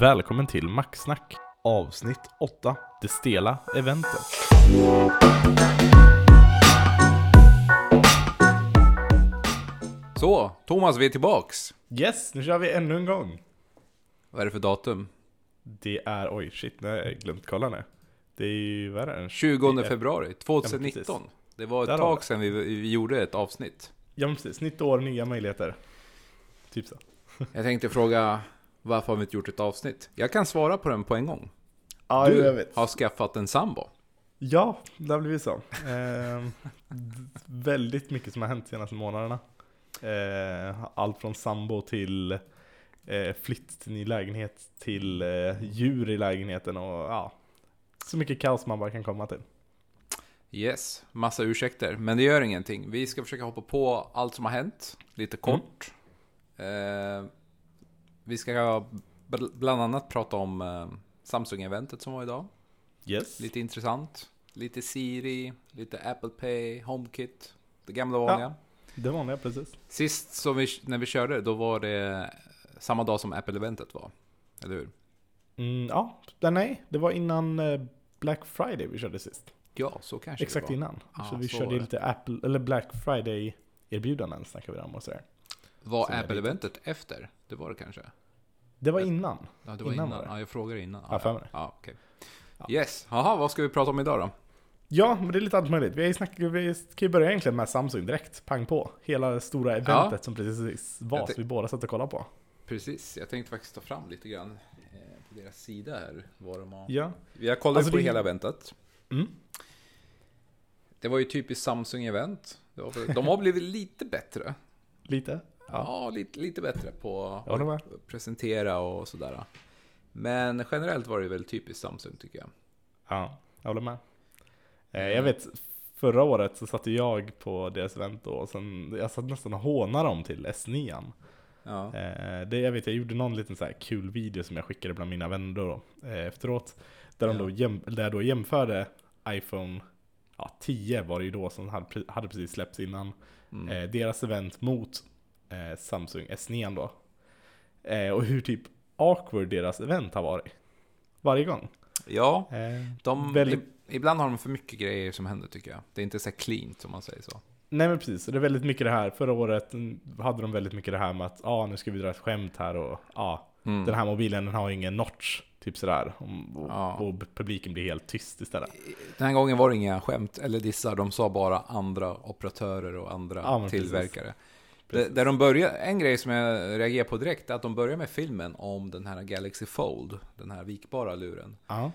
Välkommen till Maxsnack avsnitt 8 Det stela eventet. Så, Thomas, vi är tillbaks. Yes, nu kör vi ännu en gång. Vad är det för datum? Det är, oj shit, nu har jag glömt kolla nu. Det är ju, vad är det? 20 Det är- februari 2019. Det var ett Där tag sedan vi, vi gjorde ett avsnitt. Ja men precis, nytt år, nya möjligheter. Typ så. Jag tänkte fråga, varför har vi inte gjort ett avsnitt? Jag kan svara på den på en gång. Ja, jag Du vet. har skaffat en sambo. Ja, det har blivit så. Ehm, väldigt mycket som har hänt de senaste månaderna. Ehm, allt från sambo till eh, flytt till ny lägenhet till eh, djur i lägenheten och ja, så mycket kaos man bara kan komma till. Yes, massa ursäkter, men det gör ingenting. Vi ska försöka hoppa på allt som har hänt, lite kort. Eh, vi ska bl- bland annat prata om eh, Samsung-eventet som var idag. Yes. Lite intressant. Lite Siri, lite Apple Pay, HomeKit. Det gamla vanliga. Det vanliga precis. Sist som vi, när vi körde, då var det samma dag som Apple-eventet var. Eller hur? Mm, ja, det- nej, det var innan eh, Black Friday vi körde sist. Ja, så kanske Exakt det var. innan. Ja, så vi så körde lite Apple, eller Black Friday erbjudanden snackar vi om och sådär. Var Apple-eventet efter? Det var det kanske? Det var innan. Ja, det var Innan innan. var det. Ja, jag frågade innan. Ja, ja. Ja. Yes, jaha, vad ska vi prata om idag då? Ja, men det är lite allt möjligt. Vi, snack, vi kan ju börja egentligen med Samsung direkt, pang på. Hela det stora eventet som precis var, Jag som vi båda satt och kollade på. Precis, jag tänkte faktiskt ta fram lite grann eh, på deras sida här. Vad de har. Ja. Vi har kollat Alltså, på det- hela eventet. Mm. Det var ju typiskt Samsung-event. Var De har blivit lite bättre. Lite? Ja, lite, lite bättre på att presentera och sådär. Men generellt var det väl typiskt Samsung tycker jag. Ja, jag håller med. Eh, jag vet, förra året så satt jag på deras event då, och sen, jag satt nästan och hånade dem till S9. Ja, Eh, det, jag vet, jag gjorde någon liten så här kul video som jag skickade bland mina vänner då, eh, efteråt. Där, de Ja. då jäm, där då jämförde iPhone ja, 10 var det ju då som hade, hade precis släppts innan. mm. eh, deras event mot eh, Samsung S9 då. Eh, och hur typ awkward deras event har varit. Varje gång. ja Eh, de, väldigt- ibland har de för mycket grejer som händer tycker jag. Det är inte så här clean som man säger så. nej men precis, det är väldigt mycket det här. Förra året hade de väldigt mycket det här med att ja nu ska vi dra ett skämt här och ja Mm. den här mobilen den har ingen notch. Typ sådär. Och, Ja. och publiken blir helt tyst istället. Den här gången var det inga skämt eller dissar, de sa bara andra operatörer och andra Ja, men precis. Precis. Där de börjar, en grej som jag reagerar på direkt är att de börjar med filmen om den här Galaxy Fold, den här vikbara luren. Ja.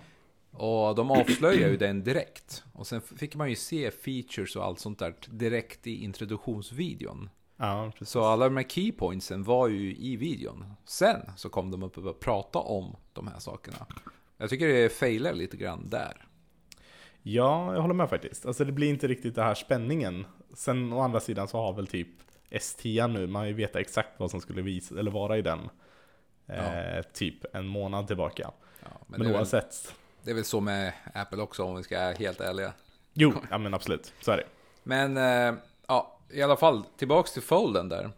Och de avslöjar ju den direkt. Och sen fick man ju se features och allt sånt där direkt i introduktionsvideon. Ja. Så alla de här keypointsen var ju i videon. Sen så kom de upp och började prata om de här sakerna. Jag tycker det failar lite grann där. Ja, jag håller med faktiskt. Alltså det blir inte riktigt den här spänningen. Sen å andra sidan så har väl typ S10 nu, man vill veta exakt vad som skulle visa, eller vara i den. Eh, typ en månad tillbaka. Ja, Men, men det, är väl, oavsett. det är väl så med Apple också om vi ska vara helt ärliga. Jo, ja men absolut. Så är det. Men eh, ja, i alla fall tillbaks till Folden där.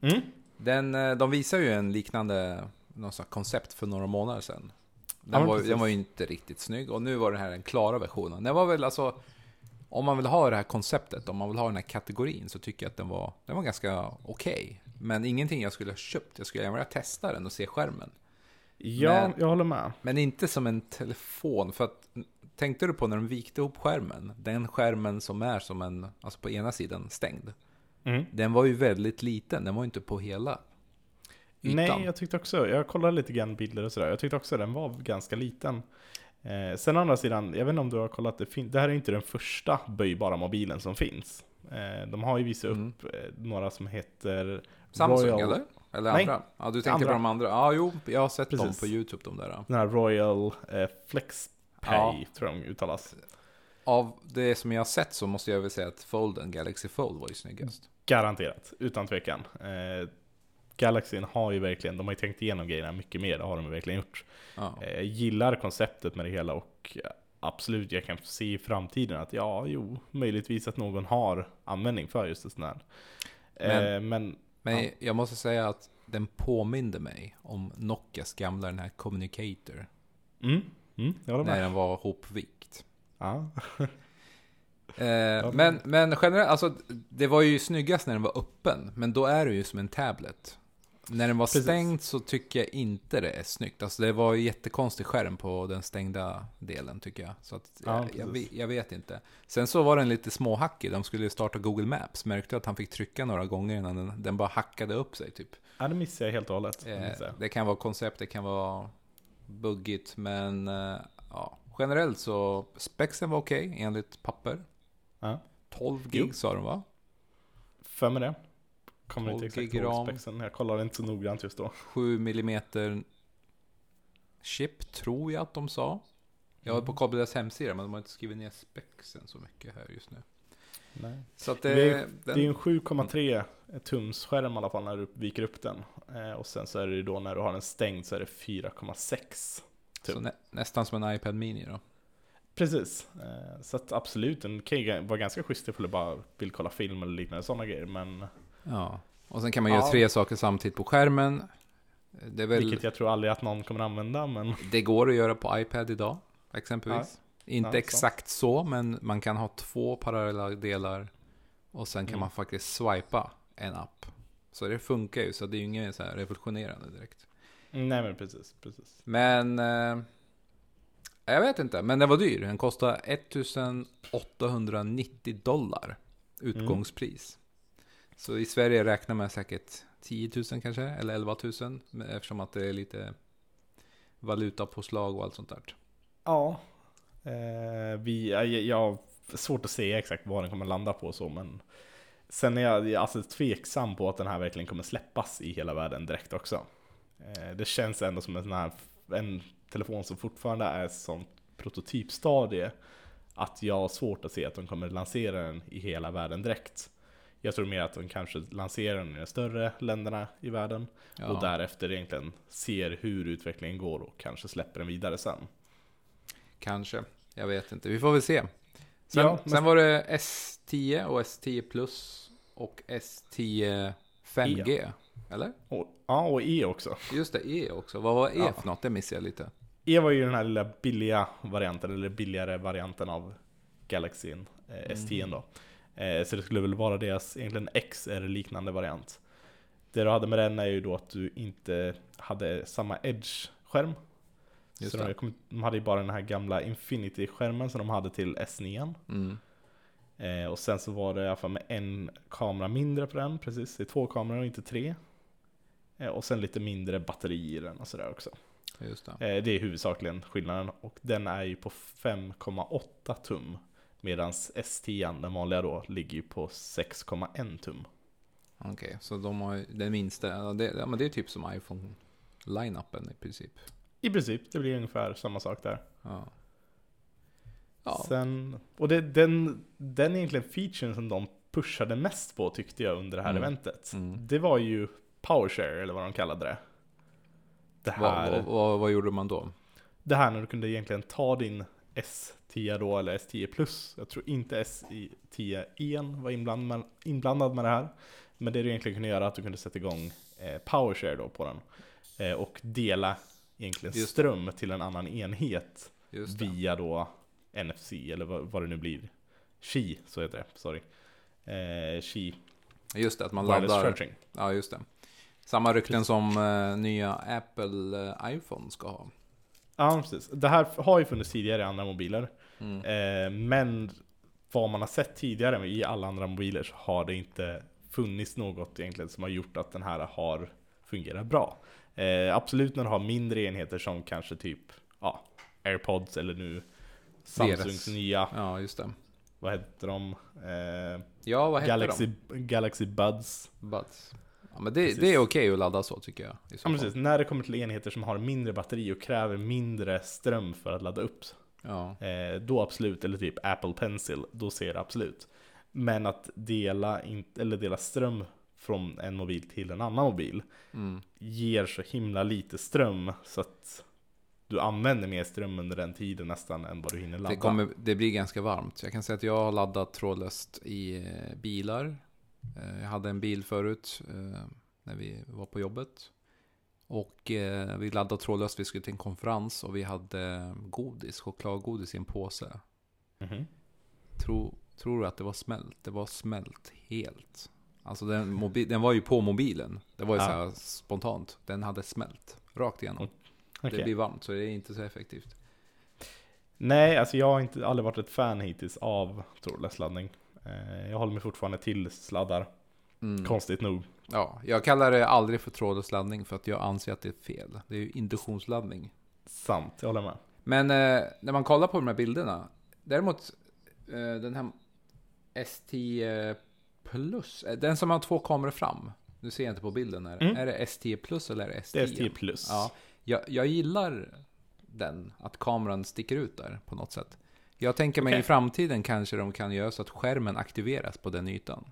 Mm. Den, eh, de visar ju en liknande någon koncept för några månader sedan. Ja, Den, men var, den var ju inte riktigt snygg och nu var den här den klara versionen. Den var väl alltså, om man vill ha det här konceptet, om man vill ha den här kategorin så tycker jag att den var, den var ganska okej. Men ingenting jag skulle ha köpt, jag skulle gärna vilja testa den och se skärmen. Ja, Men- jag håller med. Men inte som en telefon, för att tänkte du på när de vikte ihop skärmen? Den skärmen som är som en, alltså på ena sidan stängd. Mm. Den var ju väldigt liten, den var ju inte på hela ytan. Nej, jag tyckte också, jag kollade lite grann bilder och sådär, jag tyckte också den var ganska liten. Eh, sen å andra sidan, jag vet inte om du har kollat, det, det här är inte den första böjbara mobilen som finns. Eh, de har ju visat Mm. upp eh, några som heter Samsung Royal, eller? Eller Nej, andra? Ja, du tänkte andra. på de andra. Ja, jo, jag har sett dem Precis. på YouTube de där. Den här Royal eh, FlexPay Ja. tror jag de uttalas. Av det som jag har sett så måste jag väl säga att Folden, Galaxy Fold var ju snyggast. Garanterat, utan tvekan. Eh, Galaxyn har ju verkligen, de har ju tänkt igenom grejerna mycket mer, det har de verkligen gjort. Ja. Eh, Jag gillar konceptet med det hela och eh, absolut, jag kan se i framtiden att ja, jo, möjligtvis att någon har användning för just det sån här. Men- Eh, men Men Ja. jag måste säga att den påminde mig om Nokias gamla den här Communicator. Mm. Mm, jag När den var hopvikt. Ja. Eh, men, men generellt, alltså det var ju snyggast när den var öppen. Men då är det ju som en tablet. När den var Precis. stängd så tycker jag inte det är snyggt. Alltså det var jättekonstig skärm på den stängda delen tycker jag. Så att, Ja, jag, jag, vet- jag vet inte. Sen så var den lite småhackig. De skulle starta Google Maps. Märkte att han fick trycka några gånger innan den, den bara hackade upp sig typ. ja, det missade jag helt och hållet. Det Eh, det kan vara koncept, det kan vara buggigt. Men eh, ja, generellt så spexen var okej enligt papper. Ja. 12 Jo. gig sa de va? För med det. Kommer 12 inte exakt ihåg spexen. Jag kollade inte så noggrant just då. 7 mm chip tror jag att de sa. Jag var Mm. på KBDs hemsida men de har inte skrivit ner spexen så mycket här just nu. Nej. Så att det, Det är- den, Det är en 7,3 tums skärm i alla fall när du viker upp den. Eh, och sen så är det ju då när du har den stängd så är det 4,6 så tum. nä, nästan som en iPad Mini då. Precis. Eh, så att absolut, den kan ju vara ganska schysst ifall du bara vill kolla film eller liknande sådana grejer. Men Ja. Och sen kan man Ja. göra tre saker samtidigt på skärmen. Väl, vilket jag tror aldrig att någon kommer använda. Men det går att göra på iPad idag, exempelvis. Inte Ja, exakt så, men man kan ha två parallella delar. Och sen kan Mm. man faktiskt swipa en app. Så det funkar ju, så det är ju inget så här revolutionerande direkt. nej men precis, precis. Men... Eh, jag vet inte, men den var dyr. Den kostade 1890 dollar. Utgångspris. Så i Sverige räknar man säkert 10 000 kanske, eller 11 000. Eftersom att det är lite valutapåslag och allt sånt där. Ja. Eh, vi, jag, jag har svårt att säga exakt vad den kommer landa på och så men Sen är jag alltså tveksam på att den här verkligen kommer släppas i hela världen direkt också. Eh, det känns ändå som en sån här en telefon som fortfarande är som prototypstadie. Att jag har svårt att se att de kommer lansera den i hela världen direkt. Jag tror mer att de kanske lanserar den i de större länderna i världen. Ja. Och därefter egentligen ser hur utvecklingen går och kanske släpper den vidare sen. Kanske. Jag vet inte. Vi får väl se. Sen, Ja, men- sen var det S10 och S10 Plus och S10 5G. E. Eller? Och, ja, och E också. Just det, E också. Vad var E Ja. för något? Det missade jag lite. E var ju den här lilla billiga varianten, eller billigare varianten av Galaxyn eh, S10 då. Eh, så det skulle väl vara deras egentligen XR-liknande variant. Det du hade med den är ju då att du inte hade samma Edge-skärm. Så de, de hade ju bara den här gamla Infinity-skärmen som de hade till S9. Mm. Eh, och sen så var det i alla fall med en kamera mindre på den, precis. Det är två kameror och inte tre. Eh, och sen lite mindre batteri i den och sådär också. Just det. Eh, det är huvudsakligen skillnaden. Och den är ju på 5,8 tum. Medan S10, den vanliga då, ligger ju på 6,1 tum. Okej, så de har den minsta. Det, ja, men det är typ som iPhone-line-upen i princip. I princip, det blir ungefär samma sak där. Ja. Ja, Sen, och det, den, den egentligen featuren som de pushade mest på tyckte jag under det här Mm. eventet. Mm. Det var ju PowerShare, eller vad de kallade det. Det vad, här, vad, vad, vad gjorde man då? det här när du kunde egentligen ta din S10 då, eller S10 Plus. Jag tror inte S10 var inblandad med, inblandad med det här. Men det du egentligen kunde göra är att du kunde sätta igång eh, PowerShare då på den. Eh, och dela egentligen Just det. ström till en annan enhet det. via då NFC eller vad, vad det nu blir. Qi, så heter det. Sorry. Eh, Qi Just det, att man Wireless laddar. Charging. Ja, just det. Samma rykten som eh, nya Apple eh, iPhone ska ha. Ja, precis. Det här har ju funnits tidigare i andra mobiler. Mm. Eh, men vad man har sett tidigare i alla andra mobiler så har det inte funnits något egentligen som har gjort att den här har fungerat bra. Eh, absolut när du har mindre enheter som kanske typ ja, AirPods eller nu Samsungs Deras. nya, Ja, just det. vad heter de? Eh, Ja, vad hette Galaxy, Galaxy Buds. de? Buds. Ja, men det, Precis. det är okej att ladda så tycker jag. Ja, precis. När det kommer till enheter som har mindre batteri och kräver mindre ström för att ladda upp Ja, Eh, då absolut, eller typ Apple Pencil, då ser det absolut. Men att dela, in, eller dela ström från en mobil till en annan mobil mm. ger så himla lite ström så att du använder mer ström under den tiden nästan än vad du hinner ladda. det, kommer, det blir ganska varmt. Jag kan säga att jag har laddat trådlöst i eh, bilar. Eh, Jag hade en bil förut. eh, när vi var på jobbet. Och eh, vi laddade trådlöst, vi skulle till en konferens och vi hade godis, chokladgodis i en påse. Mhm. Tro, tror du att det var smält? Det var smält helt. Alltså den, mobi- den var ju på mobilen. Det var ju Ja. så här spontant. Den hade smält rakt igenom. Okej. Det blir varmt så det är inte så effektivt. Nej, alltså jag har inte, aldrig varit ett fan hittills av trådlös laddning. Eh, Jag håller mig fortfarande till sladdar, Mm. konstigt nog. Ja, jag kallar det aldrig för trådlös laddning för att jag anser att det är fel. Det är ju induktionsladdning. Sant, jag håller med. Men eh, när man kollar på de här bilderna. Däremot eh, den här S10 Plus. eh, Den som har två kameror fram. Nu ser jag inte på bilden här. Mm. Är det S10 Plus eller är det S10? Det är ST plus. Ja, jag, jag gillar den. Att kameran sticker ut där på något sätt. Jag tänker mig i framtiden kanske de kan göra så att skärmen aktiveras på den ytan.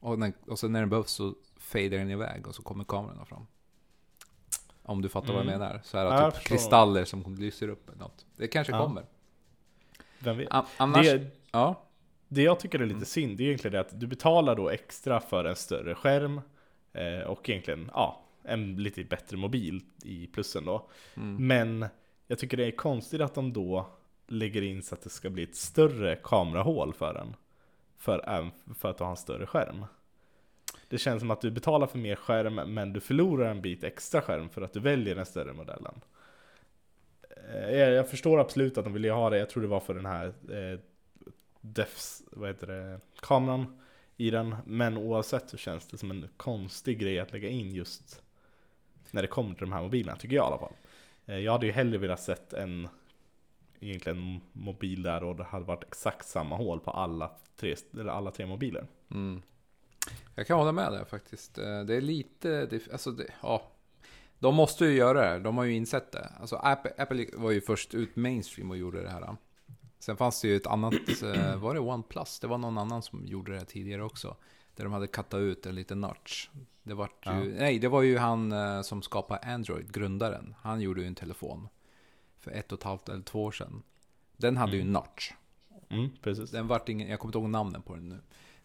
Och, när, och sen när den behövs så fader den iväg och så kommer kameran fram. Om du fattar vad Mm. jag menar. Så här Ja, typ kristaller som lyser upp eller något. Det kanske Ja. kommer. Vem vet? A- annars, Det, ja. det jag tycker är lite synd, det är egentligen det att du betalar då extra för en större skärm eh, och egentligen, ja, en lite bättre mobil i plussen då. Mm. Men jag tycker det är konstigt att de då lägger in så att det ska bli ett större kamerahål för den. För, för att du har en större skärm. Det känns som att du betalar för mer skärm men du förlorar en bit extra skärm för att du väljer den större modellen. Eh, jag, jag förstår absolut att de vill ha det. Jag tror det var för den här eh, DEFs, vad heter det, kameran i den. Men oavsett så känns det som en konstig grej att lägga in just när det kommer till de här mobilerna, tycker jag i alla fall. Eh, jag hade ju hellre velat sett en egentligen mobil där och det hade varit exakt samma hål på alla tre, eller alla tre mobiler. Mm. Jag kan hålla med där faktiskt. Eh, Det är lite, det, alltså det, ja. De måste ju göra det, de har ju insett det. Alltså Apple, Apple var ju först ut mainstream och gjorde det här. Sen fanns det ju ett annat, eh, var det OnePlus? Det var någon annan som gjorde det här tidigare också. Där de hade kattat ut en liten notch. Det var ju, Ja. nej det var ju han eh, som skapade Android, grundaren. Han gjorde ju en telefon. För ett och ett halvt eller två år sedan. Den hade ju en notch. Mm, precis. Den vart ingen, jag kommer inte ihåg namnen på den nu.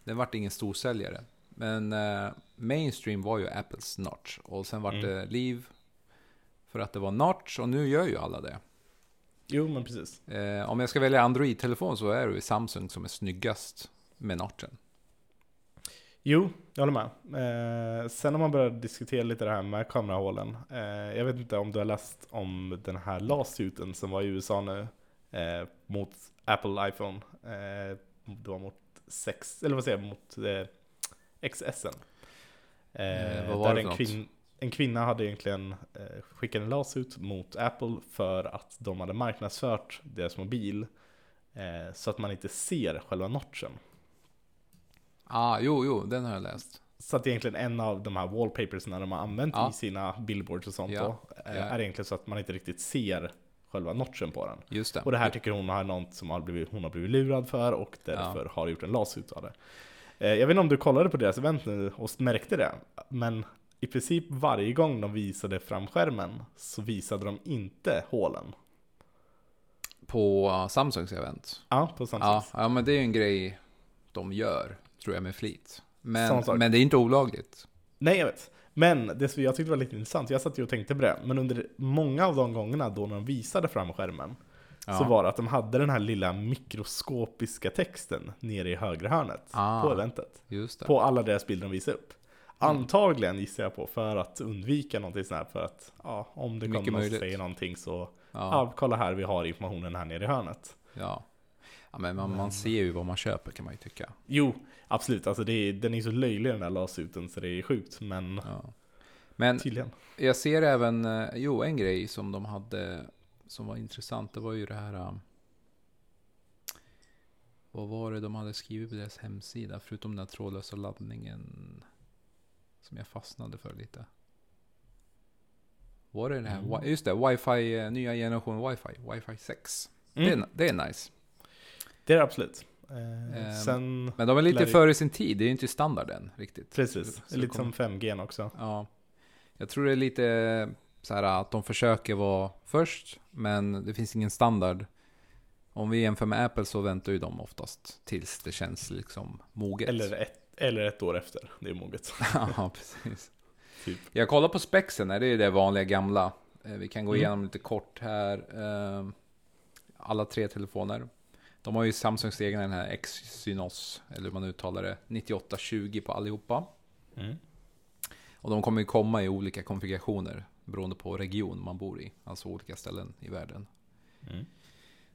Den vart ingen storsäljare. Men eh, mainstream var ju Apples notch. Och sen vart Mm. det liv för att det var notch. Och nu gör ju alla det. Jo, men precis. Eh, om jag ska välja Android-telefon så är det ju Samsung som är snyggast med notchen. Jo, jag håller med. Eh, sen om man börjar diskutera lite det här med kamerahålen. Eh, jag vet inte om du har läst om den här lawsuiten som var i USA nu. Eh, mot Apple iPhone. Eh, det var mot 6, eller vad säger jag, mot eh, XSen. Eh, Eh, vad var där det en, kvin- en kvinna hade egentligen eh, skickat en lawsuit mot Apple för att de hade marknadsfört deras mobil. Så att man inte ser själva notchen. Ah, jo, jo, den har jag läst. Så att egentligen en av de här wallpapersna de har använt Ja. i sina billboards och sånt Ja, då, eh, ja. är egentligen så att man inte riktigt ser själva notchen på den. Just det. Och det här tycker hon har något som har blivit, hon har blivit lurad för och därför har gjort en lawsuit av det. Eh, Jag vet inte om du kollade på deras event nu och märkte det, men i princip varje gång de visade fram skärmen så visade de inte hålen. På uh, Samsungs event. Ja, på Samsung. Ja, ja, men det är ju en grej de gör, tror jag, med flit. Men, men det är inte olagligt. Nej, jag vet. Men det som jag tyckte var lite intressant, jag satt ju och tänkte på det, men under många av de gångerna då när de visade fram skärmen Ja. så var det att de hade den här lilla mikroskopiska texten nere i högra hörnet Ah. på eventet. På alla deras bilder de visade upp. Antagligen gissar jag på för att undvika någonting sånt här för att ja, om det kommer någon som säger någonting så Ja. ja. kolla här vi har informationen här nere i hörnet. Ja. Ja men man, man ser ju vad man köper kan man ju tycka. Jo, absolut, alltså det är, den är så löjlig den där lasuten så det är sjukt men Ja. Men tydligen. jag ser även, eh, jo en grej som de hade som var intressant. Det var ju det här. um, Vad var det de hade skrivit på deras hemsida? Förutom den här trådlösa laddningen. Som jag fastnade för lite. Var det det här? Mm. Just det, wifi, eh, nya generation wifi. Wifi 6. Mm. Det, är, det är nice. Det är det absolut. Eh, Ehm, sen, Men de är lite före sin tid. Det är ju inte standard än riktigt. precis, så lite kommer- som 5G också. Ja. Jag tror det är lite så här att de försöker vara först, men det finns ingen standard. Om vi jämför med Apple så väntar ju de oftast tills det känns liksom moget. Eller ett, eller ett år efter, det är moget. ja, precis. Typ. Jag kollar på spexen, det är ju det vanliga gamla. Eh, Vi kan gå Mm. igenom lite kort här. Eh, Alla tre telefoner. De har ju Samsungs egna den här Exynos, eller hur man uttalar det, 9820 på allihopa. Mm. Och de kommer ju komma i olika konfigurationer beroende på region man bor i, alltså olika ställen i världen. Mm.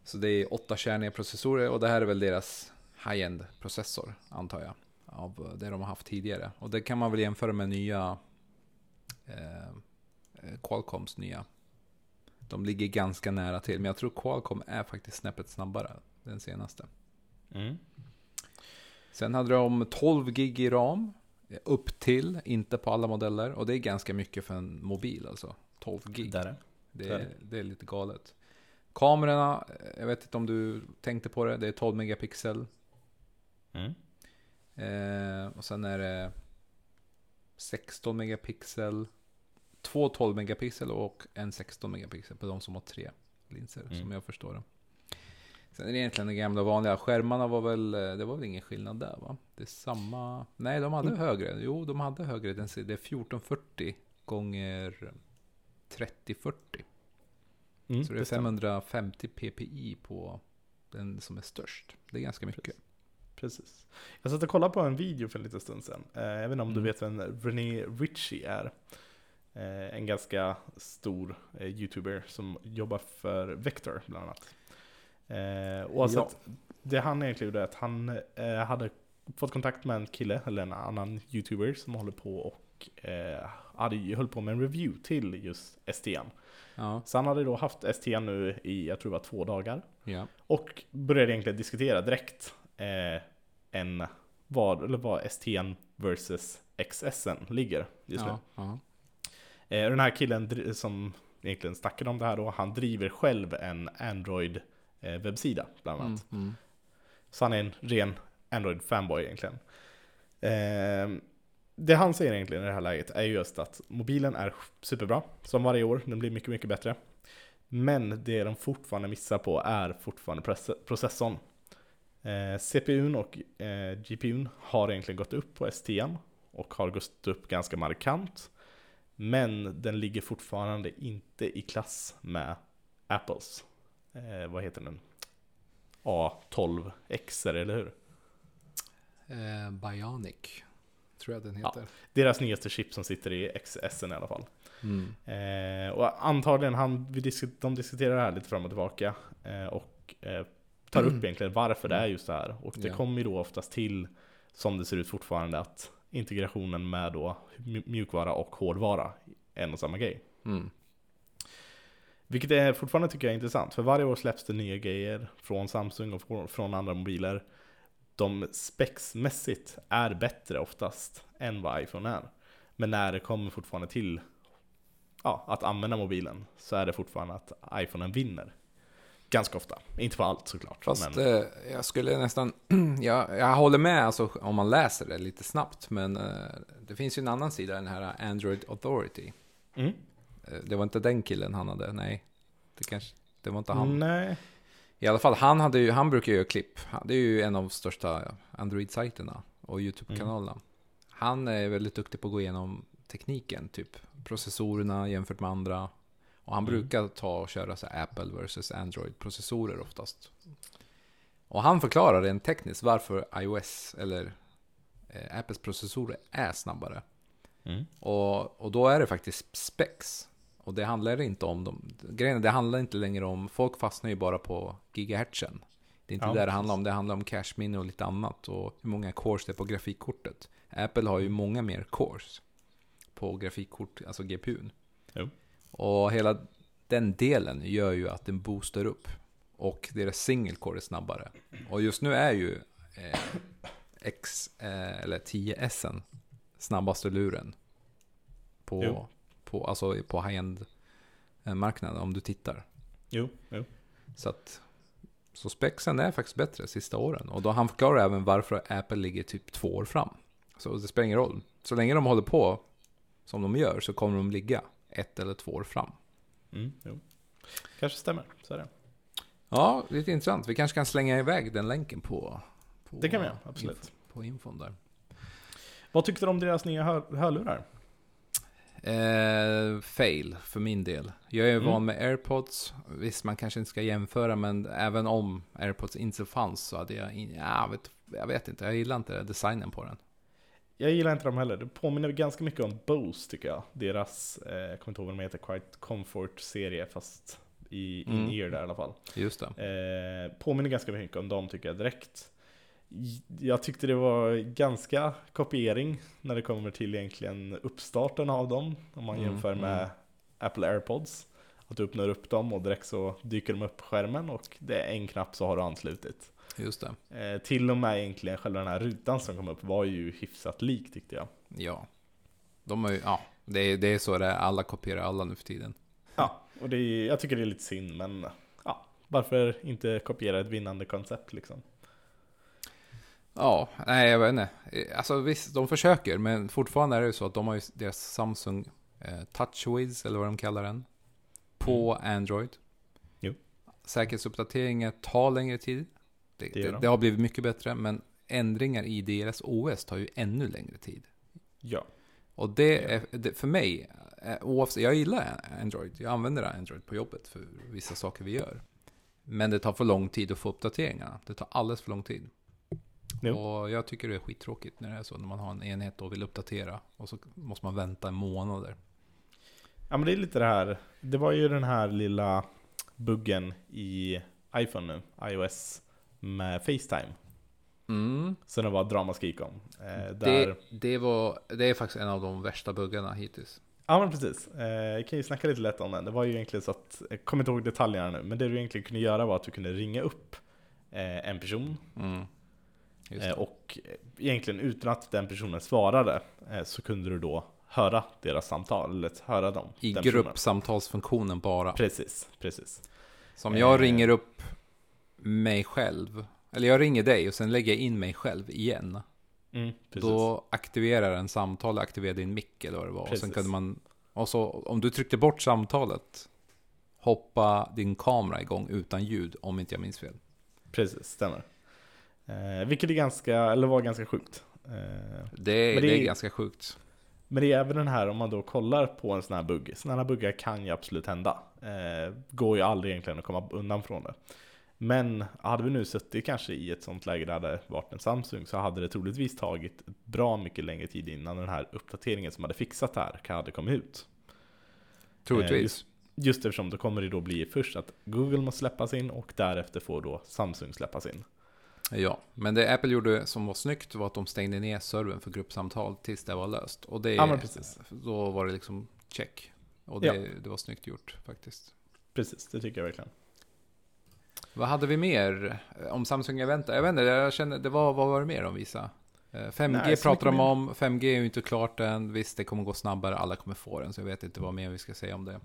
Så det är åtta kärniga processorer och det här är väl deras high-end processor, antar jag. Av det de har haft tidigare. Och det kan man väl jämföra med nya eh, eh, Qualcomms nya. De ligger ganska nära till, men jag tror Qualcomm är faktiskt snäppet snabbare, den senaste. Mm. Sen hade de 12 gig i ram. Upp till, inte på alla modeller. Och det är ganska mycket för en mobil alltså. 12 gig. Där är Det är är, det. det är lite galet. Kamerorna, jag vet inte om du tänkte på det. Det är 12 megapixel. mm. Eh, och sen är det 16 megapixel. Två 12 megapixel och en 16 megapixel på de som har tre linser. Mm. Som jag förstår det. Sen är det egentligen de gamla vanliga. Skärmarna var väl, eh, det var väl ingen skillnad där va? Det är samma. Nej, de hade Mm. högre. Jo, de hade högre. Den Det är 1440 gånger 3040. Mm, Så det är stämmer. 550 ppi på den som är störst. Det är ganska mycket. Precis. Jag satt och kollade på en video för en liten stund sedan. Jag vet inte om du Mm. vet vem René Ritchie är. Eh, en ganska stor eh, YouTuber som jobbar för Vector bland annat. Eh, oavsett, det han egentligen gjorde är att han eh, hade fått kontakt med en kille, eller en annan YouTuber som håller på och eh, hade, höll på med en review till just STN. Ja, Så han hade då haft STN nu i, jag tror det var två dagar. ja. Och började egentligen diskutera direkt eh, en, vad, eller vad STN versus XSN ligger just ja, ja. nu. Eh, den här killen som egentligen snackade om det här då, han driver själv en Android webbsida bland annat. Mm, mm. Så han är en ren Android-fanboy egentligen. Eh, det han säger egentligen i det här läget är just att mobilen är superbra, som varje år. Den blir mycket, mycket bättre. Men det de fortfarande missar på är fortfarande proce- processorn. Eh, CPUn och eh, GPUn har egentligen gått upp på STN och har gått upp ganska markant. Men den ligger fortfarande inte i klass med Apples. Eh, vad heter den? A12X, eller hur? Eh, Bionic, tror jag den heter. Deras nyaste chip som sitter i XSN i alla fall. Mm. Eh, och antagligen, han, vi disk, de diskuterar det här lite fram och tillbaka. Eh, och eh, tar upp egentligen varför det är just det här. Och det Ja. kommer ju då oftast till, som det ser ut fortfarande, att integrationen med då mj- mjukvara och hårdvara är en och samma grej. Mm. Vilket är fortfarande tycker jag är intressant, för varje år släpps det nya grejer från Samsung och från- andra mobiler. De spexmässigt är bättre oftast än vad iPhone är. Men när det kommer fortfarande till ja, att använda mobilen så är det fortfarande att iPhonen vinner. Ganska ofta. Inte på allt såklart. Fast men, eh, jag skulle nästan... jag, jag håller med alltså, om man läser det lite snabbt. Men eh, det finns ju en annan sida, den här Android Authority. mm. Eh, det var inte den killen han hade, nej. Det, kanske, det var inte han. Nej. I alla fall, han, hade ju, han brukar ju göra klipp. Det är ju en av de största Android-sajterna och YouTube-kanalerna. Han är väldigt duktig på att gå igenom tekniken, typ processorerna jämfört med andra. Och han Mm. brukar ta och köra så Apple versus Android-processorer oftast. Och han förklarar rent tekniskt varför iOS eller eh, Apples processorer är snabbare. Mm. Och, och då är det faktiskt specs. Och det handlar inte om dem. Grejen det handlar inte längre om, folk fastnar ju bara på gigahertzen. Det är inte Ja, det det handlar om, det handlar om cache-minne och lite annat. Och hur många cores det är på grafikkortet. Apple har ju många mer cores på grafikkort, alltså GPUn. Jo. Och hela den delen gör ju att den boostar upp. Och deras single core är snabbare. Och just nu är ju eh, X, eh, eller 10S snabbaste luren. På, Jo. På, alltså på high-end eh, om du tittar. Jo, jo. Så att så spexen är faktiskt bättre sista åren. Och då han förklarar även varför Apple ligger typ två år fram. Så det spelar ingen roll. Så länge de håller på som de gör så kommer de ligga ett eller två år fram. Mm, jo. Kanske stämmer, så är det. Ja, lite intressant. Vi kanske kan slänga iväg den länken på, på Det kan vi göra, absolut. Info, på infon där. Vad tyckte du om deras nya hör hörlurar? Eh, fail för min del. Jag är Mm. van med airpods. Visst, man kanske inte ska jämföra, men även om airpods inte fanns så hade jag... In, ja, jag, vet, jag vet inte, jag gillar inte designen på den. Jag gillar inte dem heller. Det påminner ganska mycket om Bose tycker jag. Deras, eh, jag kommer inte ihåg vad de heter, Quiet Comfort-serie fast i Mm. in-ear där i alla fall. Just det. Eh, påminner ganska mycket om dem tycker jag direkt. Jag tyckte det var ganska kopiering när det kommer till egentligen uppstarten av dem. Om man Mm, jämför med mm. Apple AirPods. Att du öppnar upp dem och direkt så dyker de upp på skärmen och det är en knapp så har du anslutit. Just det. Eh, till och med egentligen själva den här rutan som kom upp var ju hyfsat lik tyckte jag. Ja. De är ju, ja, det är, det är så det är. Alla kopierar alla nu för tiden. Ja, och det är, jag tycker det är lite synd men ja, varför inte kopiera ett vinnande koncept liksom? Ja, nej jag vet inte. Eh, Alltså visst, de försöker, men fortfarande är det ju så att de har ju deras Samsung eh, TouchWiz, eller vad de kallar den, på Android. Jo. Säkerhetsuppdateringar tar längre tid. Det, Det det, de. det har blivit mycket bättre, men ändringar i deras OS tar ju ännu längre tid. Ja, Och det är, det, för mig, eh, oavsett, jag gillar Android, jag använder Android på jobbet för vissa saker vi gör. Men det tar för lång tid att få uppdateringarna. Det tar alldeles för lång tid. Jo. Och jag tycker det är skittråkigt när det är så, när man har en enhet och vill uppdatera. Och så måste man vänta en månad där. Ja men det är lite det här, det var ju den här lilla buggen i iPhone nu, iOS, med Facetime. Mm. Så det var dramaskrik om. Eh, där, Det, det, var, det är faktiskt en av de värsta buggarna hittills. Ja men precis, eh, jag kan ju snacka lite lätt om den. Det var ju egentligen så att, jag kommer inte ihåg detaljerna nu, men det du egentligen kunde göra var att du kunde ringa upp eh, en person Mm. Eh, och egentligen utan att den personen svarade eh, så kunde du då höra deras samtal, eller höra dem. I gruppsamtalsfunktionen bara. Precis, precis. Så om jag Eh. ringer upp mig själv, eller jag ringer dig och sen lägger jag in mig själv igen. Mm, precis. Då aktiverar en samtal, aktiverar din mick eller vad det var. Och sen Precis. kunde man, och så om du tryckte bort samtalet, hoppa din kamera igång utan ljud, om inte jag minns fel. Precis, stämmer. Eh, vilket är ganska, eller var ganska sjukt. Eh, Det, är- det, det är ganska sjukt. men det är även den här, om man då kollar på en sån här bugg. Sådana här buggar kan ju absolut hända. Eh, går ju aldrig egentligen att komma undan från det. Men hade vi nu suttit kanske i ett sånt läge där det hade varit en Samsung så hade det troligtvis tagit bra mycket längre tid innan den här uppdateringen som hade fixat det här hade kommit ut. Troligtvis. just- Just eftersom då kommer det då bli först att Google måste släppa sin och därefter får då Samsung släppa sin. Ja, men det Apple gjorde som var snyggt var att de stängde ner servern för gruppsamtal tills det var löst. Och det, Ja, då var det liksom check. Och det, Ja. det var snyggt gjort faktiskt. Precis, det tycker jag verkligen. Vad hade vi mer eh, om Samsung Event? Jag vet inte, jag känner, det var, vad var det mer de visade? Eh, 5G Nej, så pratar de om, 5G är ju inte klart än. Visst, det kommer gå snabbare, alla kommer få den, så jag vet inte vad mer vi ska säga om det.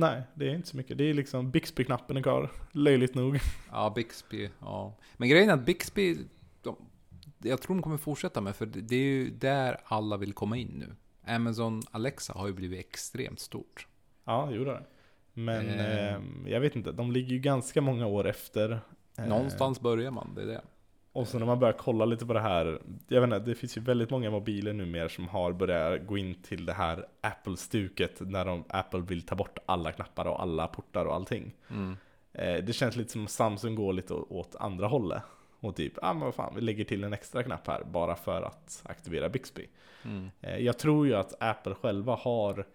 Nej, det är inte så mycket. Det är liksom Bixby-knappen är kvar, löjligt nog. Ja, Bixby, ja. Men grejen är att Bixby, de, jag tror de kommer fortsätta med, för det, är ju där alla vill komma in nu. Amazon Alexa har ju blivit extremt stort. Ja, det gjorde det. Men Eh. eh, jag vet inte, de ligger ju ganska många år efter. Någonstans börjar man, det är det. Och så när man börjar kolla lite på det här, jag vet inte, det finns ju väldigt många mobiler numera som har börjat gå in till det här Apple-stuket när de, Apple vill ta bort alla knappar och alla portar och allting. Mm. Eh, det känns lite som att Samsung går lite åt andra hållet. Och typ, ja ah, men vad fan, vi lägger till en extra knapp här bara för att aktivera Bixby. Mm. Eh, Jag tror ju att Apple själva har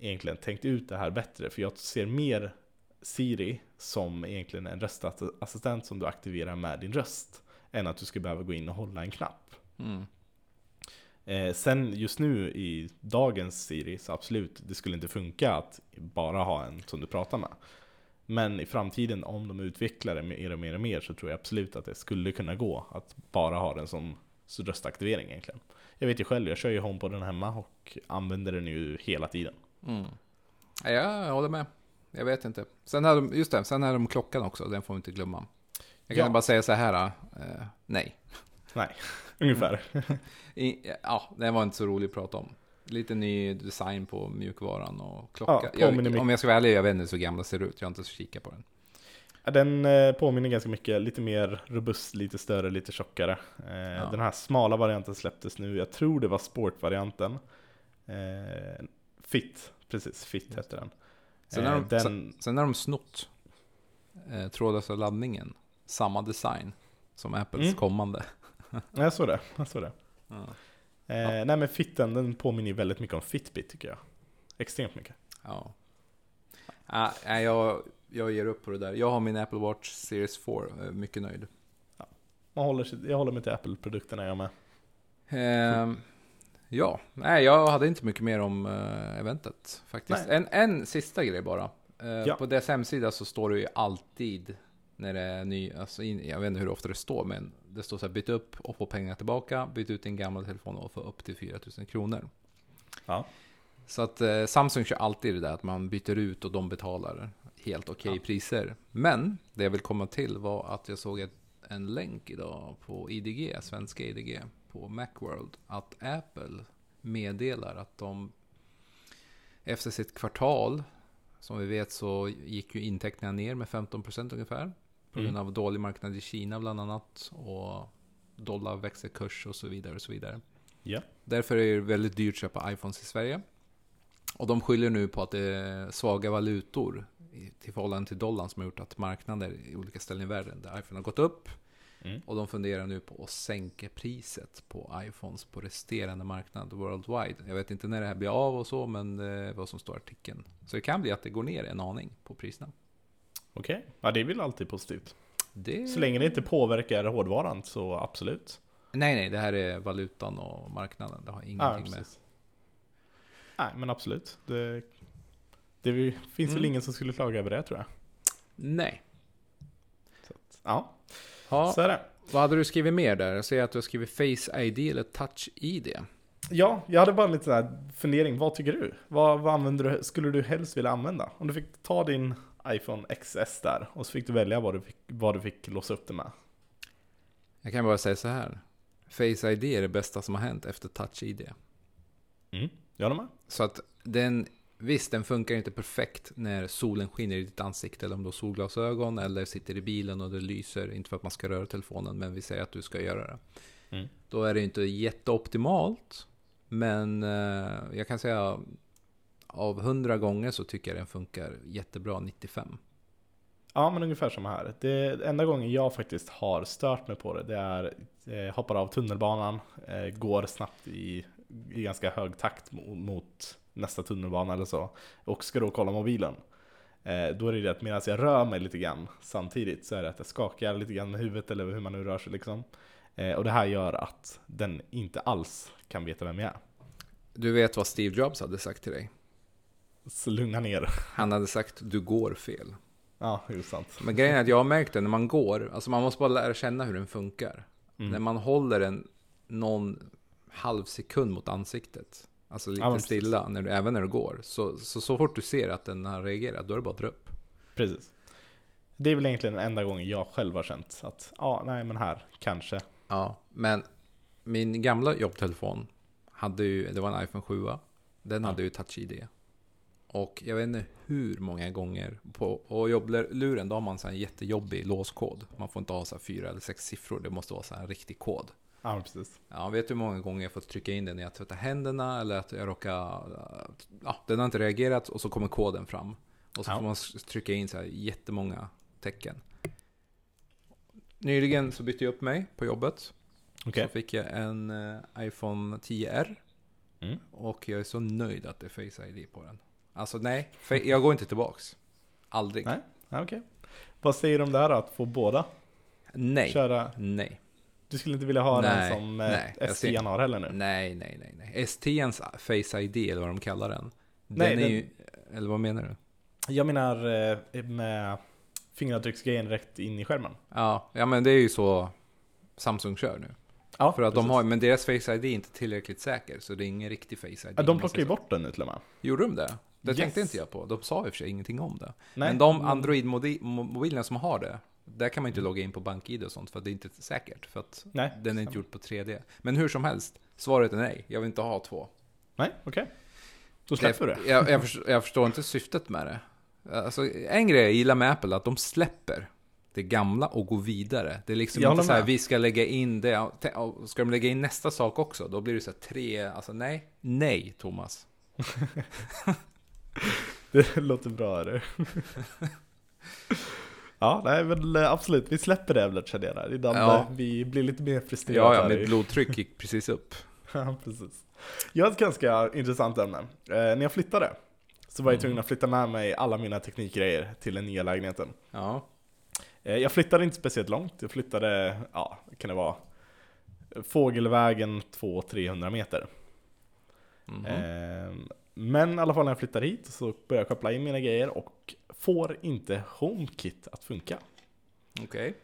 egentligen tänkt ut det här bättre. För jag ser mer Siri som egentligen en röstassistent som du aktiverar med din röst. Än att du ska behöva gå in och hålla en knapp. Mm. Eh, sen just nu i dagens Siri så absolut, det skulle inte funka att bara ha en som du pratar med. Men i framtiden om de utvecklar det mer och mer och mer så tror jag absolut att det skulle kunna gå att bara ha den som röstaktivering egentligen. Jag vet ju själv, jag kör ju HomePoden hemma och använder den ju hela tiden. Mm. Ja, jag håller med. Jag vet inte. Sen hade de, just det, sen hade de klockan också, den får vi inte glömma. Jag kan Ja. bara säga så här, eh, nej. Nej, ungefär. I, ja, den var inte så rolig att prata om. Lite ny design på mjukvaran och klocka. Ja, jag, om jag ska vara ärlig, jag vet inte hur gamla ser ut. Jag har inte så kikat på den. Ja, Den eh, påminner ganska mycket, lite mer robust, lite större, lite tjockare. Eh, Den här smala varianten släpptes nu, jag tror det var sportvarianten. Eh, Fit, precis. Fit hette den. Sen har Eh, de, den sen, sen har de snott eh, trådlösa laddningen. Samma design som Apples Mm. kommande. Ja, jag såg det. Jag såg det. Ja. Eh, Nej men Fitten, den påminner väldigt mycket om Fitbit tycker jag. Extremt mycket. Ja. Nej, jag, jag ger upp på det där. Jag har min Apple Watch Series 4, jag är mycket nöjd. Man håller, sig- jag håller mig till Apple-produkterna jag med. Ehm, ja, nej, jag hade inte mycket mer om eh, eventet faktiskt. En, en sista grej bara. Eh, Ja. På deras hemsida så står det ju alltid när det är ny, alltså in, jag vet inte hur ofta det står, men det står så här byt upp och få pengar tillbaka, byt ut din gamla telefon och få upp till 4000 kronor. Ja. Så att eh, Samsung kör alltid det där att man byter ut och de betalar helt okej priser. Men det jag vill komma till var att jag såg ett, en länk idag på IDG, svenska IDG, på Macworld, att Apple meddelar att de efter sitt kvartal, som vi vet så gick ju intäkterna ner med 15% ungefär. På grund Mm. av dålig marknad i Kina bland annat. Och dollar växer kurs och så vidare. och så vidare. Ja. Därför är det väldigt dyrt att köpa iPhones i Sverige. Och de skyller nu på att det är svaga valutor till förhållande till dollarn som har gjort att marknader i olika ställen i världen där iPhone har gått upp. Mm. Och de funderar nu på att sänka priset på iPhones på resterande marknad worldwide. Jag vet inte när det här blir av och så, men det är vad som står i artikeln. Så det kan bli att det går ner en aning på priserna. Okej, ja det är väl alltid positivt. Det... Så länge det inte påverkar hårdvaran så absolut. Nej, nej, det här är valutan och marknaden. Det har Ja, ingenting med... precis. Nej, men absolut. Det, det finns väl Mm. ingen som skulle klaga över det tror jag. Nej. Ja, Ja, så är det. vad hade du skrivit mer där? Jag ser att du har skrivit Face ID eller Touch ID. Ja, jag hade bara en liten fundering. Vad tycker du? Vad, vad använder du, skulle du helst vilja använda? Om du fick ta din iPhone XS där och så fick du välja vad du fick, vad du fick låsa upp det med. Jag kan bara säga så här. Face ID är det bästa som har hänt efter Touch ID. Mm. Jag håller med. Så att den, visst den funkar inte perfekt när solen skiner i ditt ansikte eller om du har solglasögon eller sitter i bilen och det lyser. Inte för att man ska röra telefonen men vi säger att du ska göra det. Mm. Då är det inte jätteoptimalt. Men eh, jag kan säga av 100 gånger så tycker jag den funkar jättebra 95. Ja, men ungefär som här. Det enda gången jag faktiskt har stört mig på det, det är eh, hoppar av tunnelbanan, eh, går snabbt i, i ganska hög takt mot, mot nästa tunnelbana eller så, och ska då kolla mobilen. Eh, då är det det att medan jag rör mig lite grann samtidigt så är det att jag skakar lite grann med huvudet eller hur man nu rör sig liksom. Eh, och det här gör att den inte alls kan veta vem jag är. Du vet vad Steve Jobs hade sagt till dig? Lugna ner. Han hade sagt du går fel. Ja, det är sant. Men grejen är att jag har märkt det när man går, alltså man måste bara lära känna hur den funkar. Mm. När man håller den någon halv sekund mot ansiktet, alltså lite Ja, stilla, när du, även när du går, så, så, så fort du ser att den har reagerat, då är det bara att dra upp. Precis. Det är väl egentligen den enda gången jag själv har känt att, ja, nej men här, kanske. Ja, men min gamla jobbtelefon hade ju, det var en iPhone 7, den Ja. hade ju Touch ID. Och jag vet inte hur många gånger på och jobbluren, då har man så en jättejobbig låskod. Man får inte ha så fyra eller sex siffror, det måste vara så en riktig kod. Ja, precis. Ja, vet du hur många gånger jag fått trycka in den när jag tvättar händerna eller att jag råkar... Ja, den har inte reagerat och så kommer koden fram. Och så Ja. får man trycka in så här jättemånga tecken. Nyligen så bytte jag upp mig på jobbet. Okej. Så fick jag en eh, iPhone 10R. Mm. Och jag är så nöjd att det är Face ID på den. Alltså nej, fa- jag går inte tillbaks. Aldrig. Nej. Okej. Vad säger du om det här att få båda? Nej. Köra. Nej. Du skulle inte vilja ha Nej, den som eh, nej, S10 har heller nu? Nej, nej, nej, nej. STns Face ID, eller vad de kallar den. Nej, den är den- ju... Eller vad menar du? Jag menar eh, med fingeravtrycksgrejen rätt in i skärmen. Ja, ja men det är ju så Samsung kör nu. Ja, För att de har, men deras Face ID är inte tillräckligt säker, så det är ingen riktig Face ID. Ja, de säger ju bort den nu till och med. Gjorde de det? Det Yes. tänkte inte jag på. De sa i och för sig ingenting om det. Nej, men de Android-mobilerna som har det, där kan man inte logga in på BankID och sånt, för det är inte säkert. För att Nej, den är inte gjord på 3D. Men hur som helst, svaret är nej. Jag vill inte ha två. Nej, okej. Då släpper du det. jag, jag, förstår, jag förstår inte syftet med det. Alltså, en grej jag gillar med Apple är att de släpper det gamla och går vidare. Det är liksom Jag inte så här, vi ska lägga in det. Ska de lägga in nästa sak också? Då blir det så här tre, alltså nej, nej Thomas. det låter bra är Ja, nej men eh, absolut, vi släpper det ämnet känner jag där. Innan Ja. eh, vi blir lite mer frustrerade. Ja, ja, mitt blodtryck gick precis upp. Ja, precis. Jag har ett ganska intressant ämne. Eh, när jag flyttade så var jag tvungen att flytta med mig alla mina teknikgrejer till den nya lägenheten. Ja. Eh, jag flyttade inte speciellt långt, jag flyttade, ja, kan det vara? Fågelvägen 200-300 meter. Mhm. Eh, men i alla fall när jag flyttar hit så börjar jag koppla in mina grejer och får inte HomeKit att funka. Okej.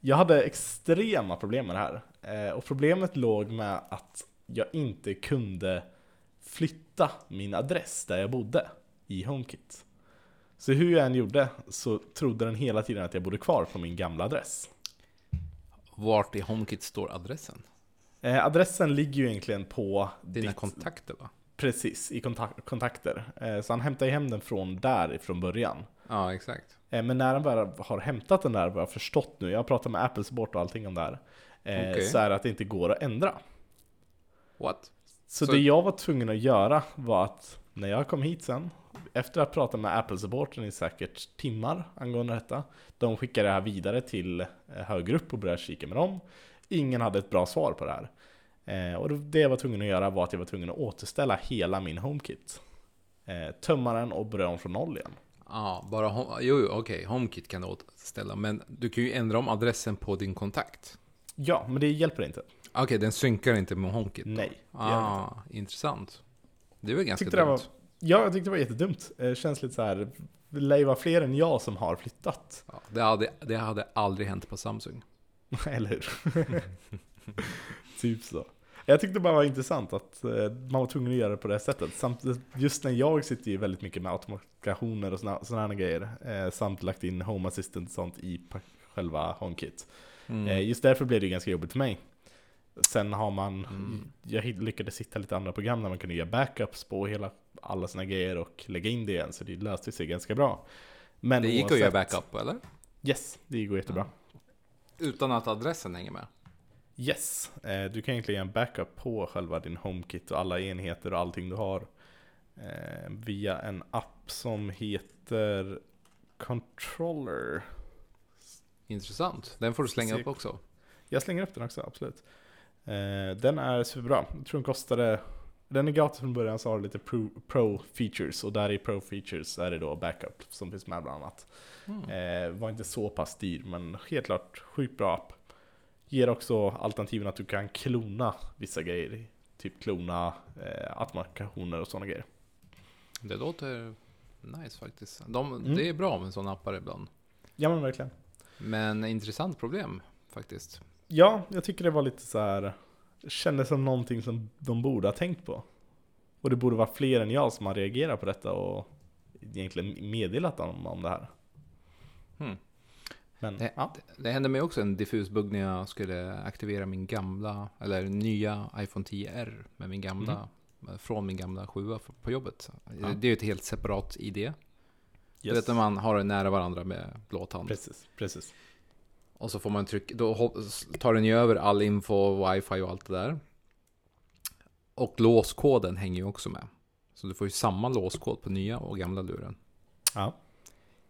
Jag hade extrema problem med det här. Eh, och problemet låg med att jag inte kunde flytta min adress där jag bodde i HomeKit. Så hur jag än gjorde så trodde den hela tiden att jag bodde kvar på min gamla adress. Vart i HomeKit står adressen? Eh, adressen ligger ju egentligen på Dina ditt- kontakter va? Precis, i kontak- kontakter. Eh, så han hämtar ju hem den från där från början. Ja, exakt. Eh, Men när han väl har hämtat den där, vad jag har förstått nu, jag har pratat med Apple Support och allting om det här, eh, Okej. så är det att det inte går att ändra. What? Så, Så- det jag var tvungen att göra var att när jag kom hit sen, efter att ha pratat med Apple Supporten i säkert timmar angående detta, de skickade det här vidare till högre upp och började kika med dem. Ingen hade ett bra svar på det här. Eh, och det jag var tvungen att göra var att jag var tvungen att återställa hela min HomeKit. Eh, tömma den och börja om från noll igen. Ja, bara hom- Jo, jo okej. HomeKit kan du återställa. Men du kan ju ändra om adressen på din kontakt. Ja, men det hjälper inte. Okej, den synkar inte med HomeKit. då? Nej, den inte. Ah, intressant. Det väl ganska Tyckte dumt. var, ja, jag tyckte det var jättedumt. Det känns lite så här, det lär ju vara fler än jag som har flyttat. Ja, det, hade, det hade aldrig hänt på Samsung. Eller hur? typ så. Jag tyckte det bara var intressant att eh, man var tvungen att göra det på det sättet. Samtidigt, just när jag sitter ju väldigt mycket med automatikationer och såna här grejer. Eh, samt lagt in Home Assistant och sånt i själva HomeKit. Mm. Eh, just därför blev det ganska jobbigt för mig. Sen har man, Mm. jag lyckades hitta lite andra program där man kunde göra backups på hela, alla sina grejer och lägga in det igen. Så det löste sig ganska bra. Men det gick att oavsett- göra backup, eller? Yes, det går jättebra. Utan att adressen hänger med. Yes, eh, du kan egentligen backup på själva din HomeKit och alla enheter och allting du har. Eh, via en app som heter Controller. Intressant. Den får du slänga Se- upp också. Jag slänger upp den också, absolut. Eh, den är superbra. Jag tror den kostade... Den är gratis från början så har lite pro, pro features och där i pro features är det då backup som finns med bland annat. Mm. Var inte så pass dyr men helt klart sjukt bra app. Ger också alternativen att du kan klona vissa grejer. Typ klona eh, applikationer och sådana grejer. Det låter nice faktiskt. De, Mm. Det är bra med sådana appar ibland. Ja men verkligen. Men intressant problem faktiskt. Ja, jag tycker det var lite så här. Kändes som någonting som de borde ha tänkt på. Och det borde vara fler än jag som har reagerat på detta och egentligen meddelat dem om det här. Hmm. Men Det, ja, det, hände mig också en diffus bugg när jag skulle aktivera min gamla, eller nya iPhone 10R med min gamla, från min gamla 7 på jobbet. Mhm. Ja. Det är ju ett helt separat ID. Du yes. vet när man har det nära varandra med blåtand. Precis, precis. Och så får man trycka, då tar den ju över all info, wifi och allt det där. Och låskoden hänger ju också med. Så du får ju samma låskod på nya och gamla luren. Ja.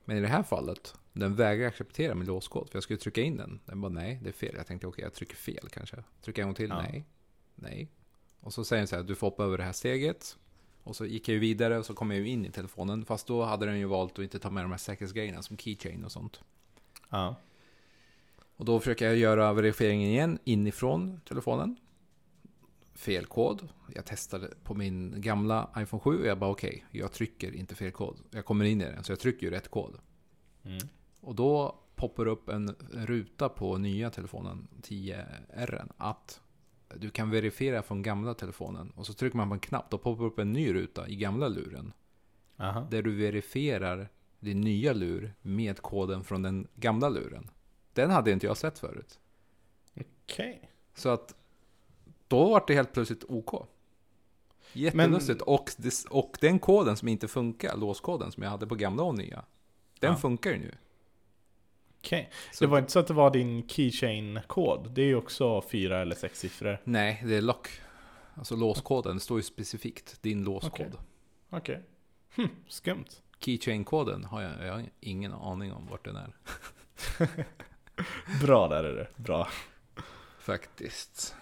Men i det här fallet, den vägrar acceptera min låskod. För jag skulle trycka in den. Den bara nej, det är fel. Jag tänkte okej, jag trycker fel kanske. Trycker en gång till, Ja. nej. Nej. Och så säger den så här, du får hoppa över det här steget. Och så gick jag ju vidare och så kom jag ju in i telefonen. Fast då hade den ju valt att inte ta med de här säkerhetsgrejerna som keychain och sånt. Ja. Och då försöker jag göra verifieringen igen inifrån telefonen. Fel kod. Jag testade på min gamla iPhone 7 och jag bara okej, jag trycker inte fel kod. Jag kommer in i den, så jag trycker ju rätt kod. Mm. Och då poppar upp en ruta på nya telefonen 10R att du kan verifiera från gamla telefonen. Och så trycker man på en knapp, då poppar upp en ny ruta i gamla luren. Aha. Där du verifierar din nya lur med koden från den gamla luren. Den hade inte jag sett förut. Okej. Så att då var det helt plötsligt OK. Jättelustigt. Och, det- och den koden som inte funkar, låskoden som jag hade på gamla och nya, den Ja. funkar ju nu. Okej. Så- Det var inte så att det var din keychain-kod? Det är ju också fyra eller sex siffror. Nej, det är lock. Alltså låskoden står ju specifikt, din låskod. Okej. okej. Hm, skumt. Keychain-koden har jag, jag har ingen aning om vart den är. Bra där är det, bra. Faktiskt.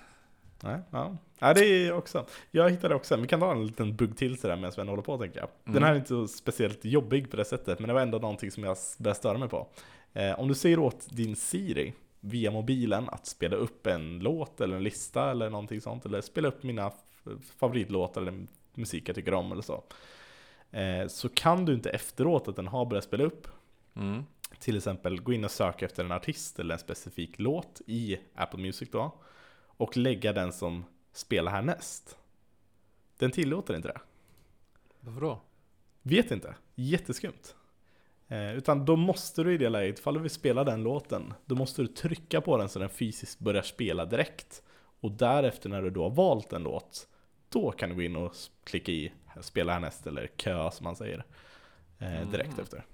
Nej, ja. ja, det är också. Jag hittade också, vi kan ta en liten bugg till sådär medan Sven håller på tänker jag. Den Mm. här är inte så speciellt jobbig på det sättet, men det var ändå någonting som jag började störa mig på. Eh, om du säger åt din Siri via mobilen att spela upp en låt eller en lista eller någonting sånt, eller spela upp mina favoritlåtar eller musik jag tycker om eller så. Eh, så kan du inte efteråt att den har börjat spela upp Mm. till exempel gå in och söka efter en artist eller en specifik låt i Apple Music då och lägga den som spelar härnäst. Den tillåter inte det. Varför då? Vet inte. Jätteskumt. Eh, utan då måste du i det läget, ifall du vill spela den låten, då måste du trycka på den så den fysiskt börjar spela direkt. Och därefter när du då har valt en låt, då kan du gå in och klicka i spela härnäst eller kö som man säger. Eh, direkt Mm. efter.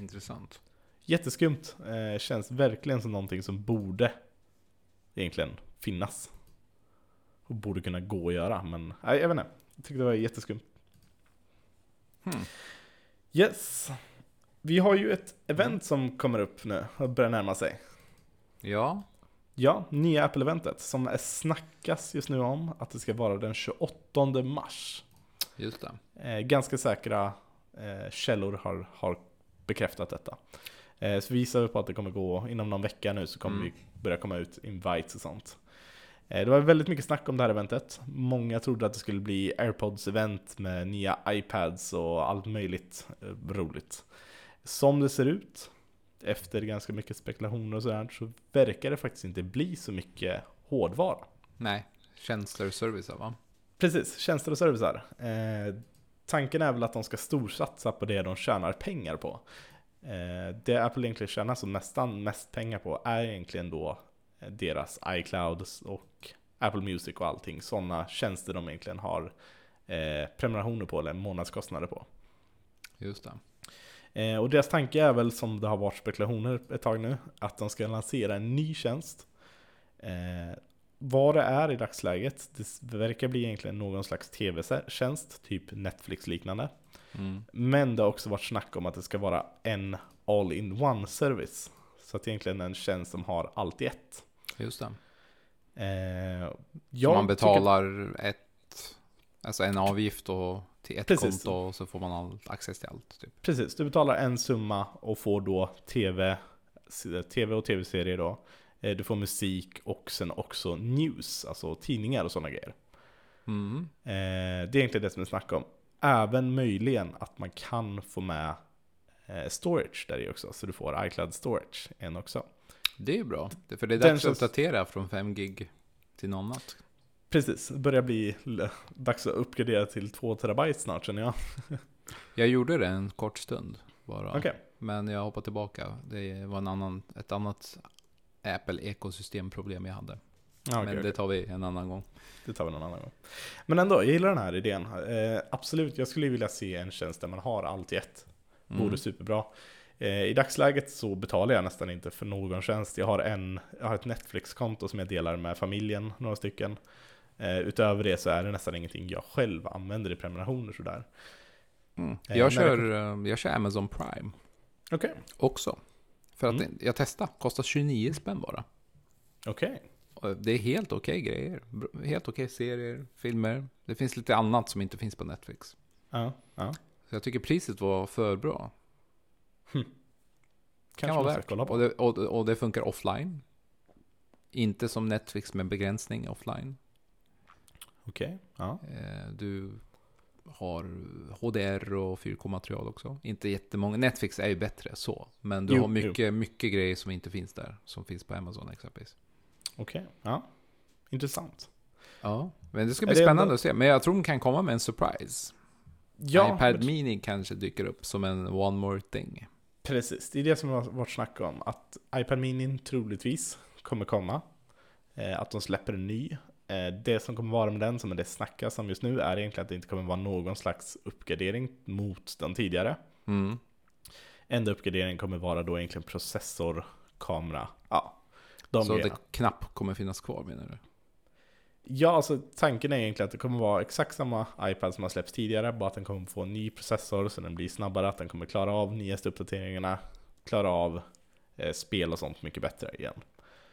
Intressant. Jätteskumt. Eh, känns verkligen som någonting som borde egentligen finnas. Och borde kunna gå att göra, men nej, jag vet inte. Jag tyckte det var jätteskumt. Hmm. Yes. Vi har ju ett event som kommer upp nu och börjar närma sig. Ja, Ja, nya Apple-eventet som är snackas just nu om att det ska vara den 28 mars. just det. Eh, ganska säkra eh, källor har, har bekräftat detta. Eh, så visar vi på att det kommer gå inom någon vecka nu så kommer Mm. vi börja komma ut invites och sånt. Eh, det var väldigt mycket snack om det här eventet. Många trodde att det skulle bli AirPods-event med nya iPads och allt möjligt eh, roligt. Som det ser ut, efter ganska mycket spekulationer och sådär, så verkar det faktiskt inte bli så mycket hårdvara. Nej, tjänster och servicer va? Precis, tjänster och servicer. Eh, tanken är väl att de ska storsatsa på det de tjänar pengar på. Eh, det Apple egentligen tjänar som nästan mest pengar på är egentligen då deras iCloud och Apple Music och allting. Sådana tjänster de egentligen har eh, prenumerationer på eller månadskostnader på. Just det. Eh, och deras tanke är väl som det har varit spekulationer ett tag nu, att de ska lansera en ny tjänst. Eh, vad det är i dagsläget, det verkar bli egentligen någon slags tv-tjänst, typ Netflix-liknande. Mm. Men det har också varit snack om att det ska vara en all-in-one service. Så att egentligen en tjänst som har allt i ett. Just det. Eh, Så man tycker- betalar ett, alltså en avgift och till ett Precis. konto och så får man all, access till allt. Typ. Precis, du betalar en summa och får då tv, tv och tv-serier då. Eh, Du får musik och sen också news, alltså tidningar och sådana grejer. Mm. Eh, Det är egentligen det som är snack om. Även möjligen att man kan få med eh, storage där i också, så du får iCloud storage en också. Det är ju bra, för det är dags känns- att uppdatera från 5 gig till något annat. Precis, det börjar bli dags att uppgradera till 2 terabyte snart känner jag. Jag gjorde det en kort stund bara. Okej, Men jag hoppar tillbaka. Det var en annan, ett annat Apple-ekosystemproblem jag hade. okej, Men det tar vi en annan gång. det tar vi någon annan gång. Men ändå, jag gillar den här idén. Eh, absolut, jag skulle vilja se en tjänst där man har allt i ett. Mm. Vore superbra. Eh, I dagsläget så betalar jag nästan inte för någon tjänst. Jag har, en, jag har ett Netflix-konto som jag delar med familjen, några stycken. Eh, utöver det så är det nästan ingenting jag själv använder i prenumerationer sådär. Mm. Eh, Jag, kör, eh, jag kör Amazon Prime Okej, också. För att Mm. jag testade, kostar 29 spänn bara. okej. Och Det är helt okej grejer. Br- Helt okej serier, filmer. Det finns lite annat som inte finns på Netflix. Ja, ja. Så jag tycker priset var för bra. Kanske kan vara värt. kolla på. Och det, och, och det funkar offline. Inte som Netflix med begränsning offline. Okej, ja. Eh, Du har HDR och 4K-material också. Inte jättemånga. Netflix är ju bättre så. Men du Jo, har mycket, mycket grejer som inte finns där. Som finns på Amazon exempelvis. Okej, ja. Intressant. Ja, men det ska bli det spännande ändå- att se. Men jag tror de kan komma med en surprise. Ja, iPad men- Mini kanske dyker upp som en one more thing. Precis, det är det som har varit snack om. Att iPad Mini troligtvis kommer komma. Eh, att de släpper en ny. Eh, det som kommer vara med den, som det snackas om just nu, är egentligen att det inte kommer vara någon slags uppgradering mot den tidigare. Mm. Enda uppgraderingen kommer vara då egentligen processor, kamera, ja. De Så grejerna. det knapp kommer finnas kvar menar du? Ja, alltså tanken är egentligen att det kommer vara exakt samma iPad som har släppts tidigare, bara att den kommer få en ny processor så den blir snabbare, att den kommer klara av nyaste uppdateringarna, klara av eh, spel och sånt mycket bättre igen.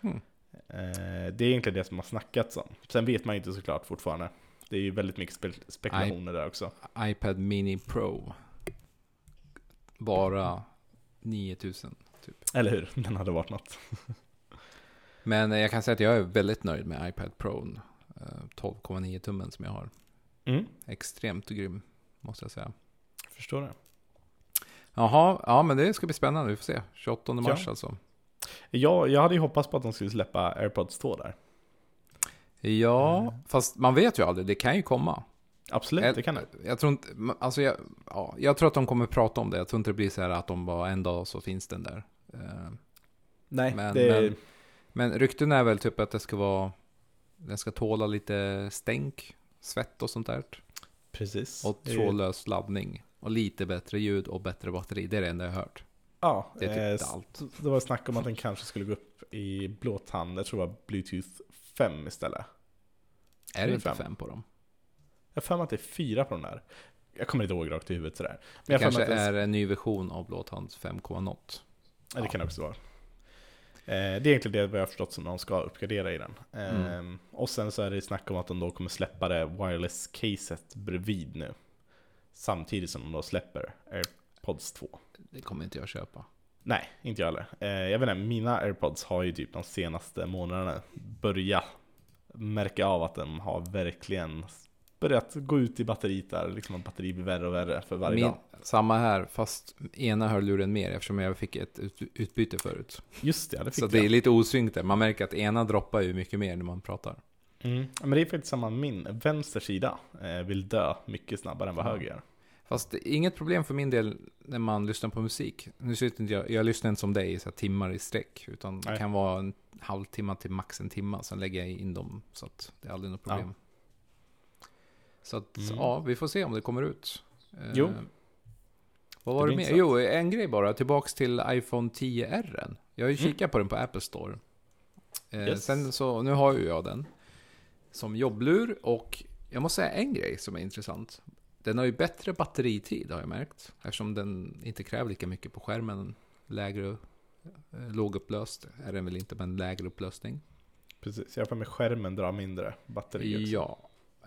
Hmm. Eh, det är egentligen det som har snackats om. Sen vet man inte såklart fortfarande. Det är ju väldigt mycket spe spekulationer där också. iPad Mini Pro. Bara 9000. Eller hur? Den hade varit något. Men eh, jag kan säga att jag är väldigt nöjd med iPad Pro. Eh, 12,9 tummen som jag har. Mm, Extremt grym, måste jag säga. förstår det. Jaha, ja men det ska bli spännande. Vi får se. 28 mars Ja. alltså. Ja, jag hade ju hoppats på att de skulle släppa AirPods 2 där. Ja, Mm. fast man vet ju aldrig. Det kan ju komma. Absolut, det kan det. Jag tror inte, alltså jag, ja, jag tror att de kommer prata om det. Jag tror inte det blir så här att de bara en dag så finns den där. Eh, Nej, Men- det, men- Men rykten är väl typ att det ska vara, den ska tåla lite stänk, svett och sånt där. precis. Och trådlös laddning. Och lite bättre ljud och bättre batteri. Det är det enda jag har hört. Ja, Det är typ eh, allt. Det var snack om att den kanske skulle gå upp i blåtand, jag tror det var Bluetooth 5 istället. Är det inte fem? fem på dem? Jag har för mig att det är fyra på den där. Jag kommer inte ihåg rakt i huvudet sådär. Men Det kanske är en ny version av blåtands 5, något. ja, det kan det också vara. Eh, det är egentligen det vad jag har förstått som de ska uppgradera i den. Mm. Och sen så är det snack om att de då kommer släppa det wireless-caset bredvid nu. Samtidigt som de då släpper AirPods 2. Det kommer inte jag köpa. Nej, inte jag heller. Eh, jag vet inte, mina AirPods har ju typ de senaste månaderna börjat märka av att de har verkligen börjat gå ut i batteriet där. Liksom att batteriet blir värre och värre för varje Min, dag. samma här, fast ena hörluren mer eftersom jag fick ett ut, utbyte förut. Just det, det fick Så jag. det är lite osynkt där. Man märker att ena droppar ju mycket mer när man pratar. Mm. Men det är faktiskt samma min. Vänster sida eh, vill dö mycket snabbare än vad Ja. höger gör. Fast det inget problem för min del när man lyssnar på musik. Nu sitter inte jag, jag lyssnar inte som dig i så timmar i sträck. Utan det Nej. kan vara en halvtimme till max en timme. Sen lägger jag in dem. Så att det är aldrig något problem. Så att, Mm. ja, vi får se om det kommer ut. Eh, Jo. Vad var Det det, mer? Jo, en grej bara. Tillbaks till iPhone 10R. Jag har ju Mm. kikat på den på Apple Store. Eh, Yes. Sen så, nu har ju jag den. Som jobblur och jag måste säga en grej som är intressant. Den har ju bättre batteritid har jag märkt. Eftersom den inte kräver lika mycket på skärmen. Lägre, eh, lågupplöst är den väl inte, men lägre upplösning. Precis, jag har för mig skärmen drar mindre batteri. Ja.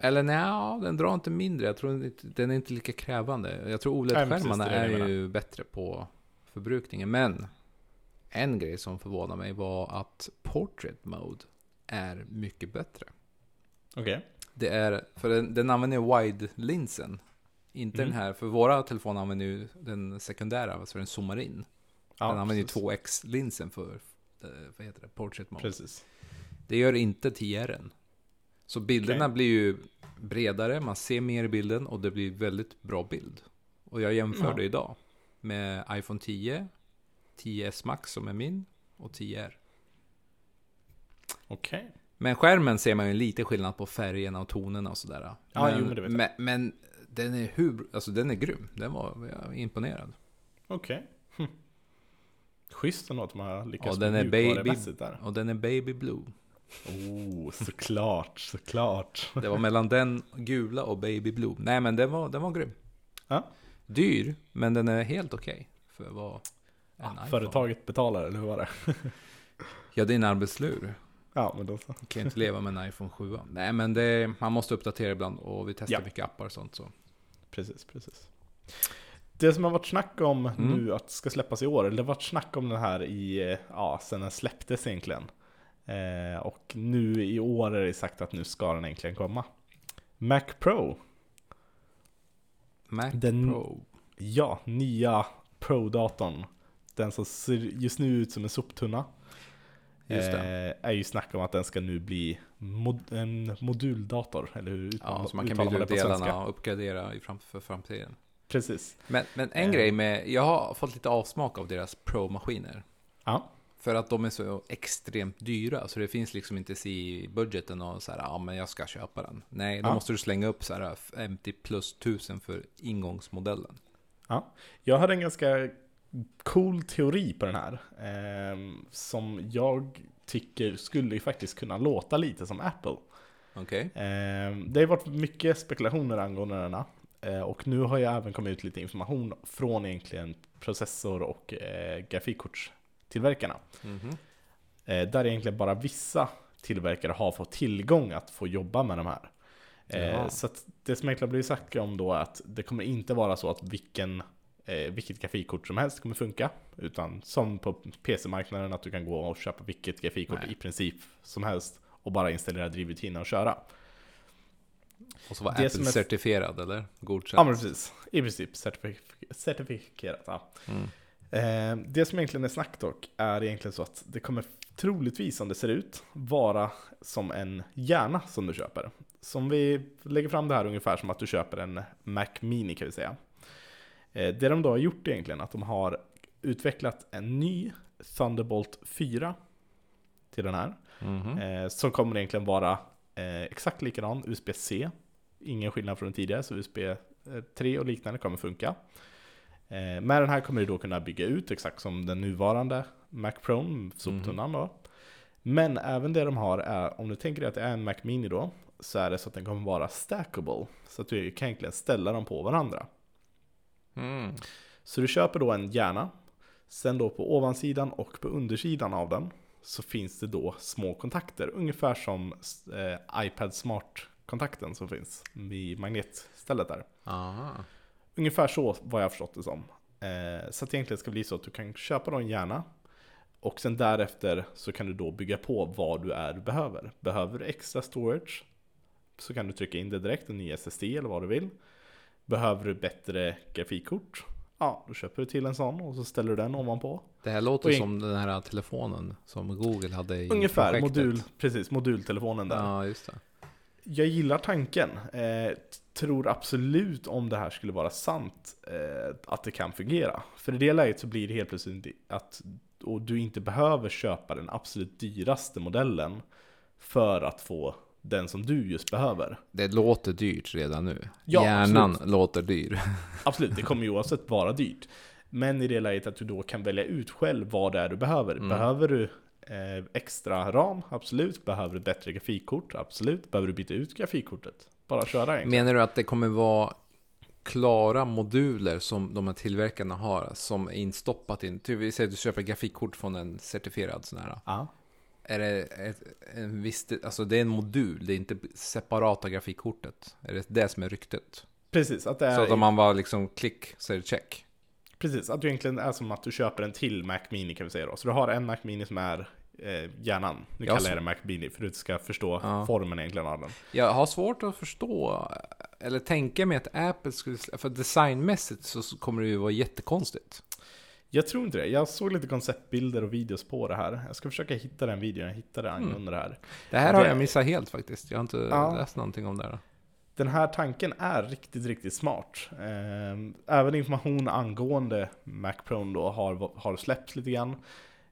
Eller nej, den drar inte mindre. Jag tror inte, den är inte lika krävande. Jag tror OLED-skärmarna är jag ju bättre på förbrukningen. Men en grej som förvånar mig var att Portrait Mode är mycket bättre. Okej. Det är, för den, den använder wide-linsen. Inte Mm. den här, för våra telefoner använder ju den sekundära, så den zoomar in. Ja, den använder ju precis. 2x-linsen för, eh, vad heter det, Portrait Mode. Precis. Det gör inte 10R. Så bilderna Okej. blir ju bredare, man ser mer i bilden och det blir väldigt bra bild. Och jag jämförde Ja. idag med iPhone 10, 10s Max som är min och 10R. Okej. Men skärmen ser man ju lite skillnad på färgerna och tonerna och sådär. Ja, men, jo, men det vet jag. men, men den är hur, alltså den är grym. Den var jag är imponerad. Okej. Hm. Schysst ändå att man har lyckats Ja, den är mjukvarumässigt där. Och den är baby blue. Oh, såklart, såklart. Det var mellan den gula och baby blue. Nej men den var, den var grym. Ja. Dyr, men den är helt okej. för att vara en Ja, iPhone. företaget betalar, eller hur var det? Ja, det är en arbetslur. Ja, men då så. Jag kan inte leva med en iPhone 7. Nej, men det, man måste uppdatera ibland och vi testar Ja. mycket appar och sånt. Så. Precis, precis. Det som har varit snack om Mm. nu att ska släppas i år, eller det har varit snack om den här i, eh, ja, sen den släpptes egentligen. Eh, och nu i år är det sagt att nu ska den äntligen komma. Mac Pro, Mac Den- Pro. ja, nya Pro-datorn. Den som ser just nu ut som en soptunna. Just det. Eh, är ju snack om att den ska nu bli mod- en moduldator, eller hur Ja, så man kan bygga ut delarna och uppgradera i fram, för framtiden. Precis. Men, men en Eh. grej med, jag har fått lite avsmak av deras Pro-maskiner. Ja, För att de är så extremt dyra, så det finns liksom inte i budgeten och så här, ja men jag ska köpa den. Nej, då Ja. måste du slänga upp så här 50 plus tusen för ingångsmodellen. Ja, jag hade en ganska cool teori på den här. ehm, som jag tycker skulle faktiskt kunna låta lite som Apple. Okej. Eh, det har varit mycket spekulationer angående denna. Eh, och nu har ju även kommit ut lite information från egentligen processor och grafikkortstillverkarna. Mhm. Eh, där egentligen bara vissa tillverkare har fått tillgång att få jobba med de här. Eh, så det som egentligen blivit sagt om då är att det kommer inte vara så att vilken, eh, vilket grafikkort som helst kommer funka. Utan som på PC-marknaden att du kan gå och köpa vilket grafikkort Nej. i princip som helst och bara installera drivrutiner och köra. Och så var Det Apple är- certifierad eller? Godkänd? Ja men precis, i princip certifik- certifikerat. Ja. Mm. Eh, det som egentligen är snack dock är egentligen så att det kommer troligtvis som det ser ut vara som en hjärna som du köper. Som vi lägger fram det här ungefär som att du köper en Mac Mini kan vi säga. Eh, det de då har gjort egentligen att de har utvecklat en ny Thunderbolt 4 till den här. Mhm. Eh, som kommer egentligen vara exakt likadan, USB-C. Ingen skillnad från den tidigare, så USB 3 och liknande kommer funka. Eh, med den här kommer du då kunna bygga ut exakt som den nuvarande Mac Pro, soptunnan då. Men även det de har är, om du tänker dig att det är en Mac Mini då, så är det så att den kommer vara stackable. Så att du kan egentligen ställa dem på varandra. Mm. Så du köper då en hjärna, sen då på ovansidan och på undersidan av den så finns det då små kontakter, ungefär som eh, iPad Smart-kontakten som finns vid magnetstället där. Aha. Ungefär så vad jag har förstått det som. Eh, så att det egentligen ska bli så att du kan köpa en hjärna och sen därefter så kan du då bygga på vad du är du behöver. Behöver du extra storage så kan du trycka in det direkt, en ny SSD eller vad du vill. Behöver du bättre grafikkort? Ja, då köper du till en sån och så ställer du den ovanpå. Det här låter in- som den här telefonen som Google hade i Ungefär, projektet. modul, precis, modultelefonen där. Ja, just det. Jag gillar tanken. Eh, tror absolut om det här skulle vara sant eh, att det kan fungera. För i det läget så blir det helt plötsligt att och du inte behöver köpa den absolut dyraste modellen för att få den som du just behöver. Det låter dyrt redan nu. Ja, Hjärnan absolut. låter dyr. Absolut, det kommer ju oavsett vara dyrt. Men i det läget att du då kan välja ut själv vad det är du behöver. Mm. Behöver du eh, extra ram? Absolut. Behöver du bättre grafikkort? Absolut. Behöver du byta ut grafikkortet? Bara köra egentligen. Menar du att det kommer vara klara moduler som de här tillverkarna har som är instoppat in? Typ, vi säger att du köper grafikkort från en certifierad sån här. Ja. Är det ett, en viss, alltså det är en modul, det är inte separata grafikkortet. Är det det som är ryktet? Precis, att det är Så att om man var liksom klick så är det check. Precis, att du egentligen är som att du köper en till Mac Mini kan vi säga då. Så du har en Mac Mini som är eh, hjärnan. Nu Ja, kallar jag det Mac Mini för att du ska förstå Ja. formen egentligen av den. Jag har svårt att förstå, eller tänka mig att Apple skulle, för designmässigt så kommer det ju vara jättekonstigt. Jag tror inte det. Jag såg lite konceptbilder och videos på det här. Jag ska försöka hitta den videon jag hittade Mm. angående det här. Det här har Det- jag missat helt faktiskt. Jag har inte Ja. läst någonting om det här. Den här tanken är riktigt, riktigt smart. Ehm, Även information angående Mac Pro då har, har släppts lite grann.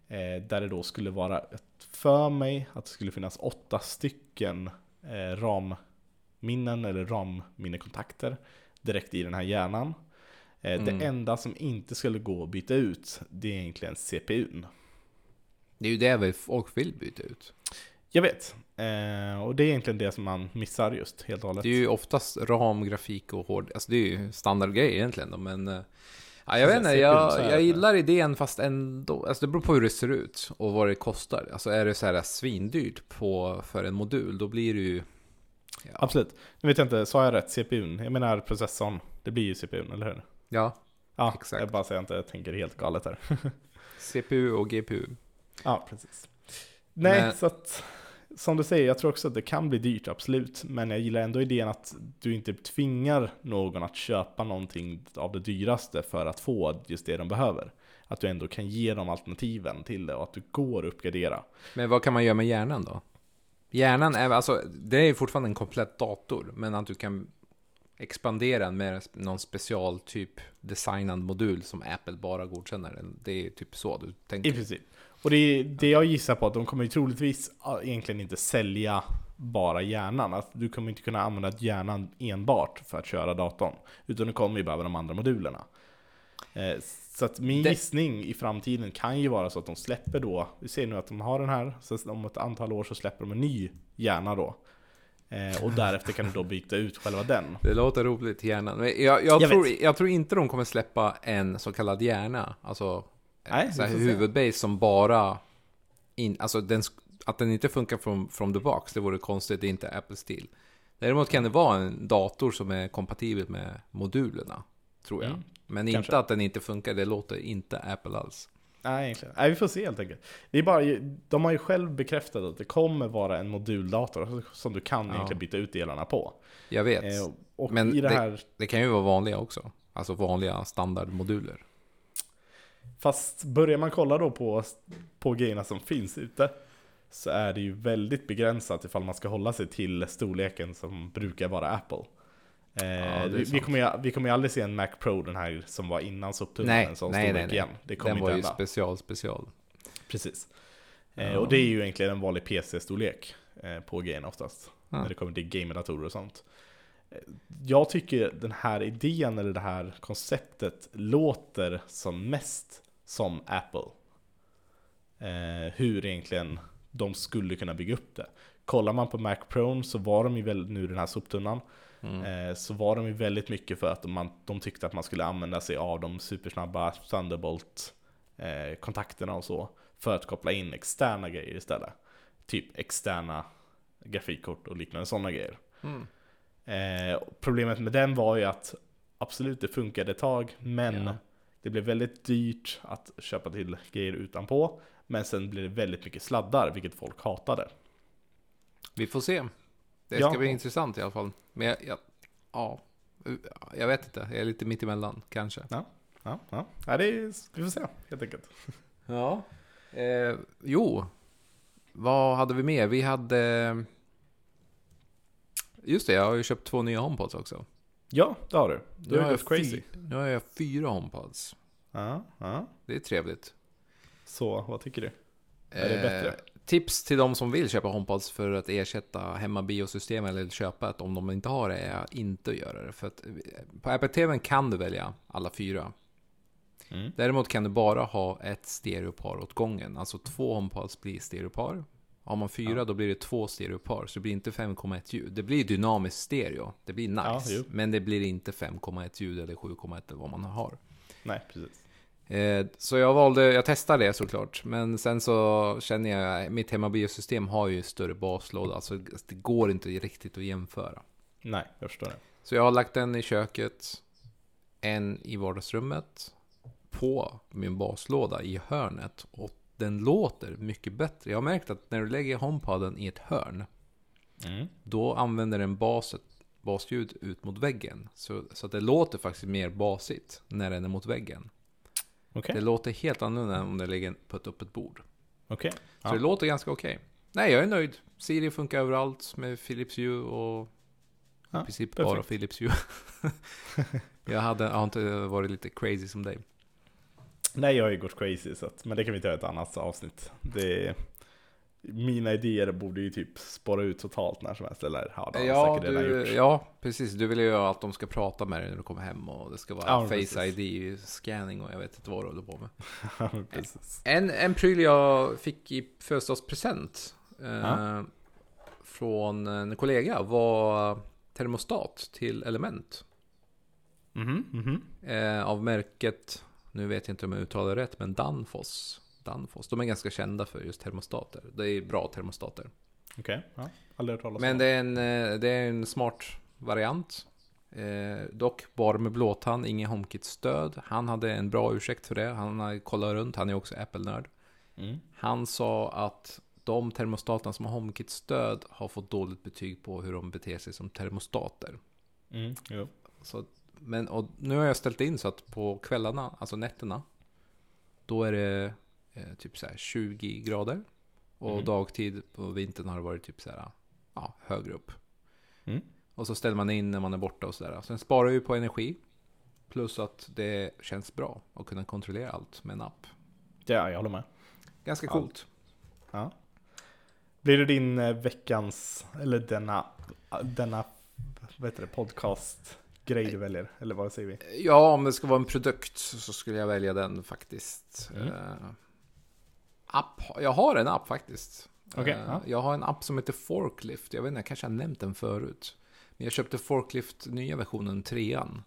Eh, Där det då skulle vara för mig att det skulle finnas åtta stycken eh, RAM-minnen eller RAM-minnekontakter direkt i den här hjärnan. Eh, Mm. Det enda som inte skulle gå att byta ut, det är egentligen CPUn. Det är ju det vi folk vill byta ut. Jag vet. Eh, och det är egentligen det som man missar just helt och hållet. Det är ju oftast ram, grafik och hård... Alltså det är ju standardgrej egentligen då, men... Ja, jag vet inte, jag, jag gillar idén fast ändå... Alltså det beror på hur det ser ut och vad det kostar. Alltså är det så här svindyrt på, för en modul, då blir det ju... Ja, Absolut. Nu vet jag inte, sa jag rätt? CPUn? Jag menar processorn. Det blir ju CPUn, eller hur? ja Ja, Exakt. jag bara säger att jag inte tänker helt galet här. CPU och GPU. ja, precis. Nej, Men- så att som du säger, jag tror också att det kan bli dyrt, absolut. Men jag gillar ändå idén att du inte tvingar någon att köpa någonting av det dyraste för att få just det de behöver. Att du ändå kan ge dem alternativen till det och att du går att uppgradera. Men vad kan man göra med hjärnan då? Hjärnan är alltså, det är ju fortfarande en komplett dator, men att du kan expandera med någon special typ designad modul som Apple bara godkänner. Det är typ så du I tänker. princip. Och det, är- det jag gissar på att de kommer ju troligtvis egentligen inte sälja bara hjärnan. Att du kommer inte kunna använda hjärnan enbart för att köra datorn. Utan du kommer ju behöva de andra modulerna. Eh, Så att min Det- gissning i framtiden kan ju vara så att de släpper då, vi ser nu att de har den här, så om ett antal år så släpper de en ny hjärna då. Eh, och därefter kan du då byta ut själva den. Det låter roligt, hjärnan. Men jag, jag, Jag tror, vet. jag tror inte de kommer släppa en så kallad hjärna. Alltså, Nej, så här huvudbase som bara... In, alltså den, att den inte funkar från from the box, det vore konstigt. Det är inte Apple-stil. Däremot kan det vara en dator som är kompatibel med modulerna, tror jag. Mm, Men kanske. inte att den inte funkar, det låter inte Apple alls. Nej, egentligen. Nej, vi får se helt enkelt. Det är bara, de har ju själv bekräftat att det kommer vara en moduldator som du kan Ja. egentligen byta ut delarna på. Jag vet. Eh, och Men det det- här, Det kan ju vara vanliga också. Alltså vanliga standardmoduler. Fast börjar man kolla då på, på grejerna som finns ute så är det ju väldigt begränsat ifall man ska hålla sig till storleken som brukar vara Apple. Eh, är vi, kommer ju, vi kommer ju aldrig se en Mac Pro, den här som var innan soptunnan, sån nej, nej, nej. igen. Det kommer Den var inte ju hända. special, special. Precis. Eh, Ja. och det är ju egentligen en vanlig PC-storlek eh, på grejerna oftast. Ja. När det kommer till gamerdatorer och sånt. Eh, Jag tycker den här idén eller det här konceptet låter som mest som Apple. Eh, hur egentligen de skulle kunna bygga upp det. Kollar man på Mac Pro så var de ju väl nu den här soptunnan. Mm. Eh, så var de ju väldigt mycket för att de, de tyckte att man skulle använda sig av de supersnabba Thunderbolt eh, och så för att koppla in externa grejer istället. Typ externa grafikkort och liknande sådana grejer. Mm. Eh, problemet med den var ju att absolut det funkade ett tag men Ja. Det blev väldigt dyrt att köpa till grejer utanpå. Men sen blev det väldigt mycket sladdar vilket folk hatade. Vi får se. Det Ja. ska bli intressant i alla fall. Men jag, jag, ja, jag vet inte. Jag är lite mitt emellan kanske. Ja, ja. ja det är, vi får se helt enkelt. Ja. Eh, jo, vad hade vi mer? Vi hade... Just det, jag har ju köpt två nya HomePods också. Ja, det har du. Du Nu har gått crazy. Nu har jag fyra HomePods. Ja, ja. Det är trevligt. Så, vad tycker du? Är det bättre? Eh, tips till de som vill köpa HomePods för att ersätta hemmabiosystem eller köpa ett om de inte har det är att inte göra det. För att eh, på Apple TV kan du välja alla fyra. Mm. Däremot kan du bara ha ett stereopar åt gången. Alltså två HomePods blir stereopar. Har man fyra Ja. då blir det två stereopar. Så det blir inte 5,1 ljud. Det blir dynamisk stereo. Det blir nice. Ja, men det blir inte 5,1 ljud eller 7,1 eller vad man har. Nej, precis. Eh, Så jag valde, jag testade det såklart. Men sen så känner jag, mitt hemmabiosystem har ju större baslåda. Alltså det går inte riktigt att jämföra. Nej, jag förstår det. Så jag har lagt den i köket, en i vardagsrummet, på min baslåda i hörnet. Och den låter mycket bättre. Jag har märkt att när du lägger HomePoden i ett hörn, Mm. då använder den baset, basljud ut mot väggen. Så, så att det låter faktiskt mer basigt när den är mot väggen. Okej, Det låter helt annorlunda än om den ligger på ett öppet bord. okej. Så Ja. det låter ganska okej. Nej, jag är nöjd. Siri funkar överallt med Philips Hue och Ja, i princip perfekt. bara Philips Hue. jag, hade, jag har inte varit lite crazy som dig. Nej, jag har ju gått crazy, så att, men det kan vi ta i ett annat avsnitt. Det, mina idéer borde ju typ spåra ut totalt när som helst, eller ja, det har Ja, säkert redan du, gjort. ja, precis. Du vill ju att de ska prata med dig när du kommer hem och det ska vara Ja, Face. ID-scanning och jag vet inte vad du håller på med. En, en pryl jag fick i födelsedagspresent eh, från en kollega var termostat till Element. Mhm, mhm. Eh, av märket, nu vet jag inte om jag uttalar det rätt, men Danfoss. Danfoss. De är ganska kända för just termostater. Det är bra termostater. Okej, ja. Aldrig hört talas Men om. det är en, eh, det är en smart variant. Eh, dock bara med blåtand, ingen HomeKit-stöd. Han hade en bra ursäkt för det. Han har kollat runt, han är också Apple-nörd. Mm. Han sa att de termostaterna som har HomeKit-stöd har fått dåligt betyg på hur de beter sig som termostater. Mm. Så, men och nu har jag ställt in så att på kvällarna, alltså nätterna, då är det eh, typ så här 20 grader. Och Mm. dagtid på vintern har det varit typ så här, ja, högre upp. Mm. Och så ställer man in när man är borta och sådär. Sen sparar vi på energi. Plus att det känns bra att kunna kontrollera allt med en app. Ja, jag håller med. Ganska Ja. coolt. Ja. Blir det din eh, veckans, eller denna, denna vad heter det, podcast-grej du väljer? Eller vad säger vi? Ja, om det ska vara en produkt så skulle jag välja den faktiskt. Mm. Eh, app, jag har en app faktiskt. Okej, Eh, ja. Jag har en app som heter Forklift. Jag vet inte, jag kanske har nämnt den förut. Men jag köpte Forklift nya versionen 3an.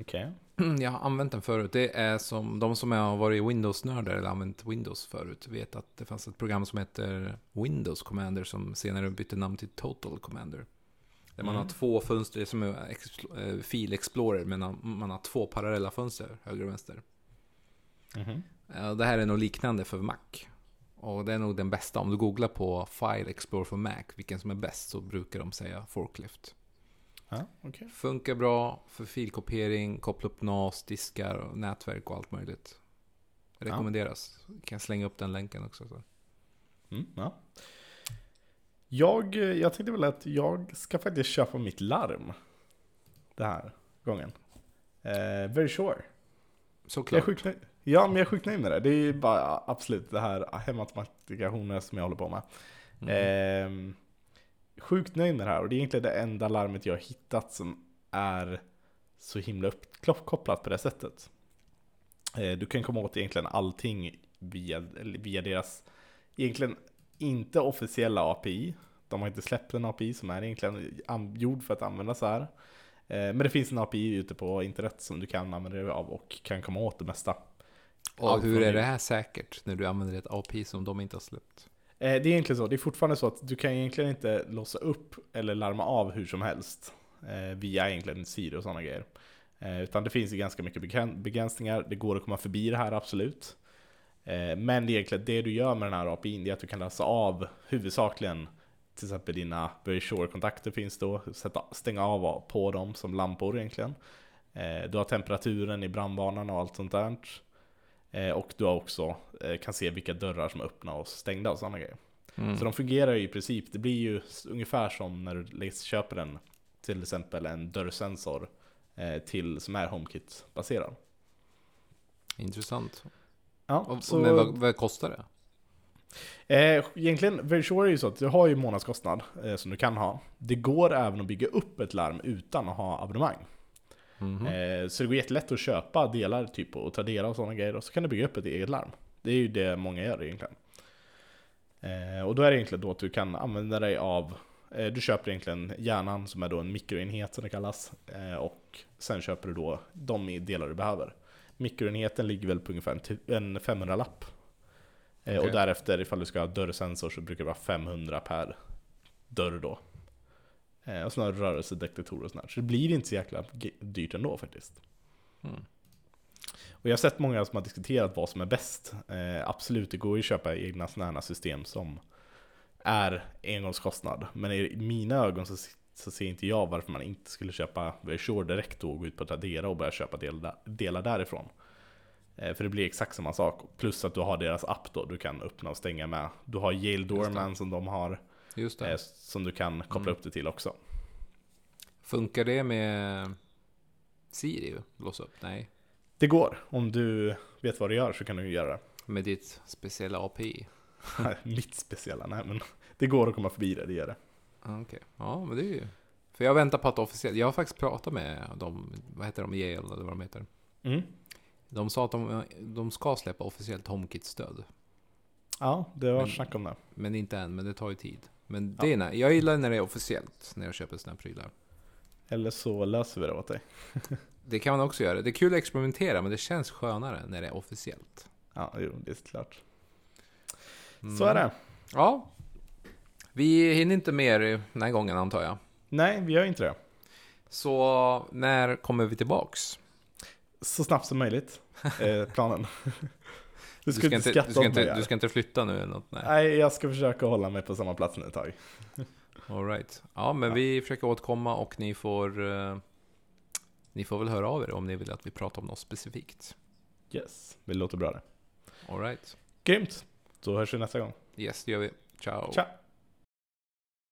Okej. Jag har använt den förut. Det är som de som har varit Windows-nördar eller använt Windows förut vet att det fanns ett program som heter Windows Commander som senare bytte namn till Total Commander. Där man Mm. har två fönster som är expl- eh, Fil Explorer men man har två parallella fönster, höger och vänster. Eh, Det här är nog liknande för Mac. Och det är nog den bästa. Om du googlar på File Explorer för Mac, vilken som är bäst, så brukar de säga Forklift. Ja, okej. Funkar bra för filkopiering, koppla upp NAS, diskar, och nätverk och allt möjligt. Rekommenderas. Kan slänga upp den länken också. Så. Mm, ja. Jag, jag tänkte väl att jag ska faktiskt köpa mitt larm. Den här gången. Eh, very sure. Jag Såklart. nöjd. Ja, men jag är sjukt nöjd med det. Det är bara absolut det här hemautomatikationen som jag håller på med. Mm. Ehm, sjukt nöjd med det här och det är egentligen det enda larmet jag har hittat som är så himla uppkopplat på det sättet. Eh, du kan komma åt egentligen allting via, via deras, egentligen inte officiella API. De har inte släppt en API som är egentligen gjord för att användas så här. Eh, men det finns en API ute på internet som du kan använda dig av och kan komma åt det mesta. och allt hur är det- här säkert när du använder ett API som de inte har släppt? Eh, Det är egentligen så, det är fortfarande så att du kan egentligen inte låsa upp eller larma av hur som helst eh, via egentligen Siri och sådana grejer. Utan det finns ju ganska mycket begrän- begränsningar, det går att komma förbi det här absolut. Eh, men egentligen det du gör med den här API, det är att du kan läsa av huvudsakligen till exempel dina Very Sure-kontakter finns då, sätta, stänga av på dem som lampor egentligen. Eh, du har temperaturen i brandbanan och allt sånt där. Eh, och du har också, kan se vilka dörrar som är öppna och stängda och sådana grejer. Mm. Så de fungerar ju i princip, det blir ju ungefär som när du köper en, till exempel en dörrsensor till, som är HomeKit-baserad. Intressant. Ja, Och, så, Men vad, vad kostar det? eh, egentligen, Very Sure är ju så att du har ju månadskostnad eh, som du kan ha. Det går även att bygga upp ett larm utan att ha abonnemang. Mhm. Eh, så det går jättelätt att köpa delar typ och Tradera och sådana grejer och så kan du bygga upp ett eget larm. Det är ju det många gör egentligen. Eh, och då är det egentligen då att du kan använda dig av Du köper egentligen hjärnan som är då en mikroenhet som det kallas Och sen köper du då de delar du behöver Mikroenheten ligger väl på ungefär en ty- en 500-lapp eh. Och därefter ifall du ska ha dörrsensor så brukar det vara 500 per dörr då eh, Och sådana rörelsedetektorer och sånt där. Så det blir inte så jäkla dyrt ändå faktiskt Mm. och jag har sett många som har diskuterat vad som är bäst. Eh, absolut, det går ju att köpa egna sådana här system som är engångskostnad. Men i mina ögon så, så ser inte jag varför man inte skulle köpa Verisure direkt och gå ut på Tradera och börja köpa delar, delar därifrån. Eh, för det blir exakt samma sak. Plus att du har deras app då, du kan öppna och stänga med. Du har Yale Doorman som de har, Just det. eh, som du kan koppla Mm. upp det till också. Funkar det med Siri? Låsa upp? Nej. Det går, om du vet vad du gör så kan du göra det. Med ditt speciella API? Mitt speciella, nej men det går att komma förbi det, det gör det. Ah, Okej, ja men det är ju... För jag väntar på att officiellt... Jag har faktiskt pratat med dem, vad heter de, Yale eller vad de heter. Mm. De sa att de, de ska släppa officiellt HomeKit-stöd. Ja, det var Men- snack om det. Men inte än, men det tar ju tid. Men Ja. det är när, jag gillar när det är officiellt, när jag köper såna här prylar. Eller så löser vi det åt dig. Det kan man också göra. Det är kul att experimentera, men det känns skönare när det är officiellt. Ja, jo, det är klart. Mm. Så är det. Ja. Vi hinner inte mer den här gången antar jag. Nej, vi gör inte det. Så när kommer vi tillbaks? Så snabbt som möjligt, eh, planen. Du ska, inte du, skratta ska åt inte, du ska inte flytta nu eller något? Nej. Nej, jag ska försöka hålla mig på samma plats nu ett tag. All right. Ja, men Ja. vi försöker återkomma och ni får... eh, ni får väl höra av er om ni vill att vi pratar om något specifikt. Yes, det låter bra det. All right. Grymt! Så hörs vi nästa gång. Yes, det gör vi. Ciao. Ciao!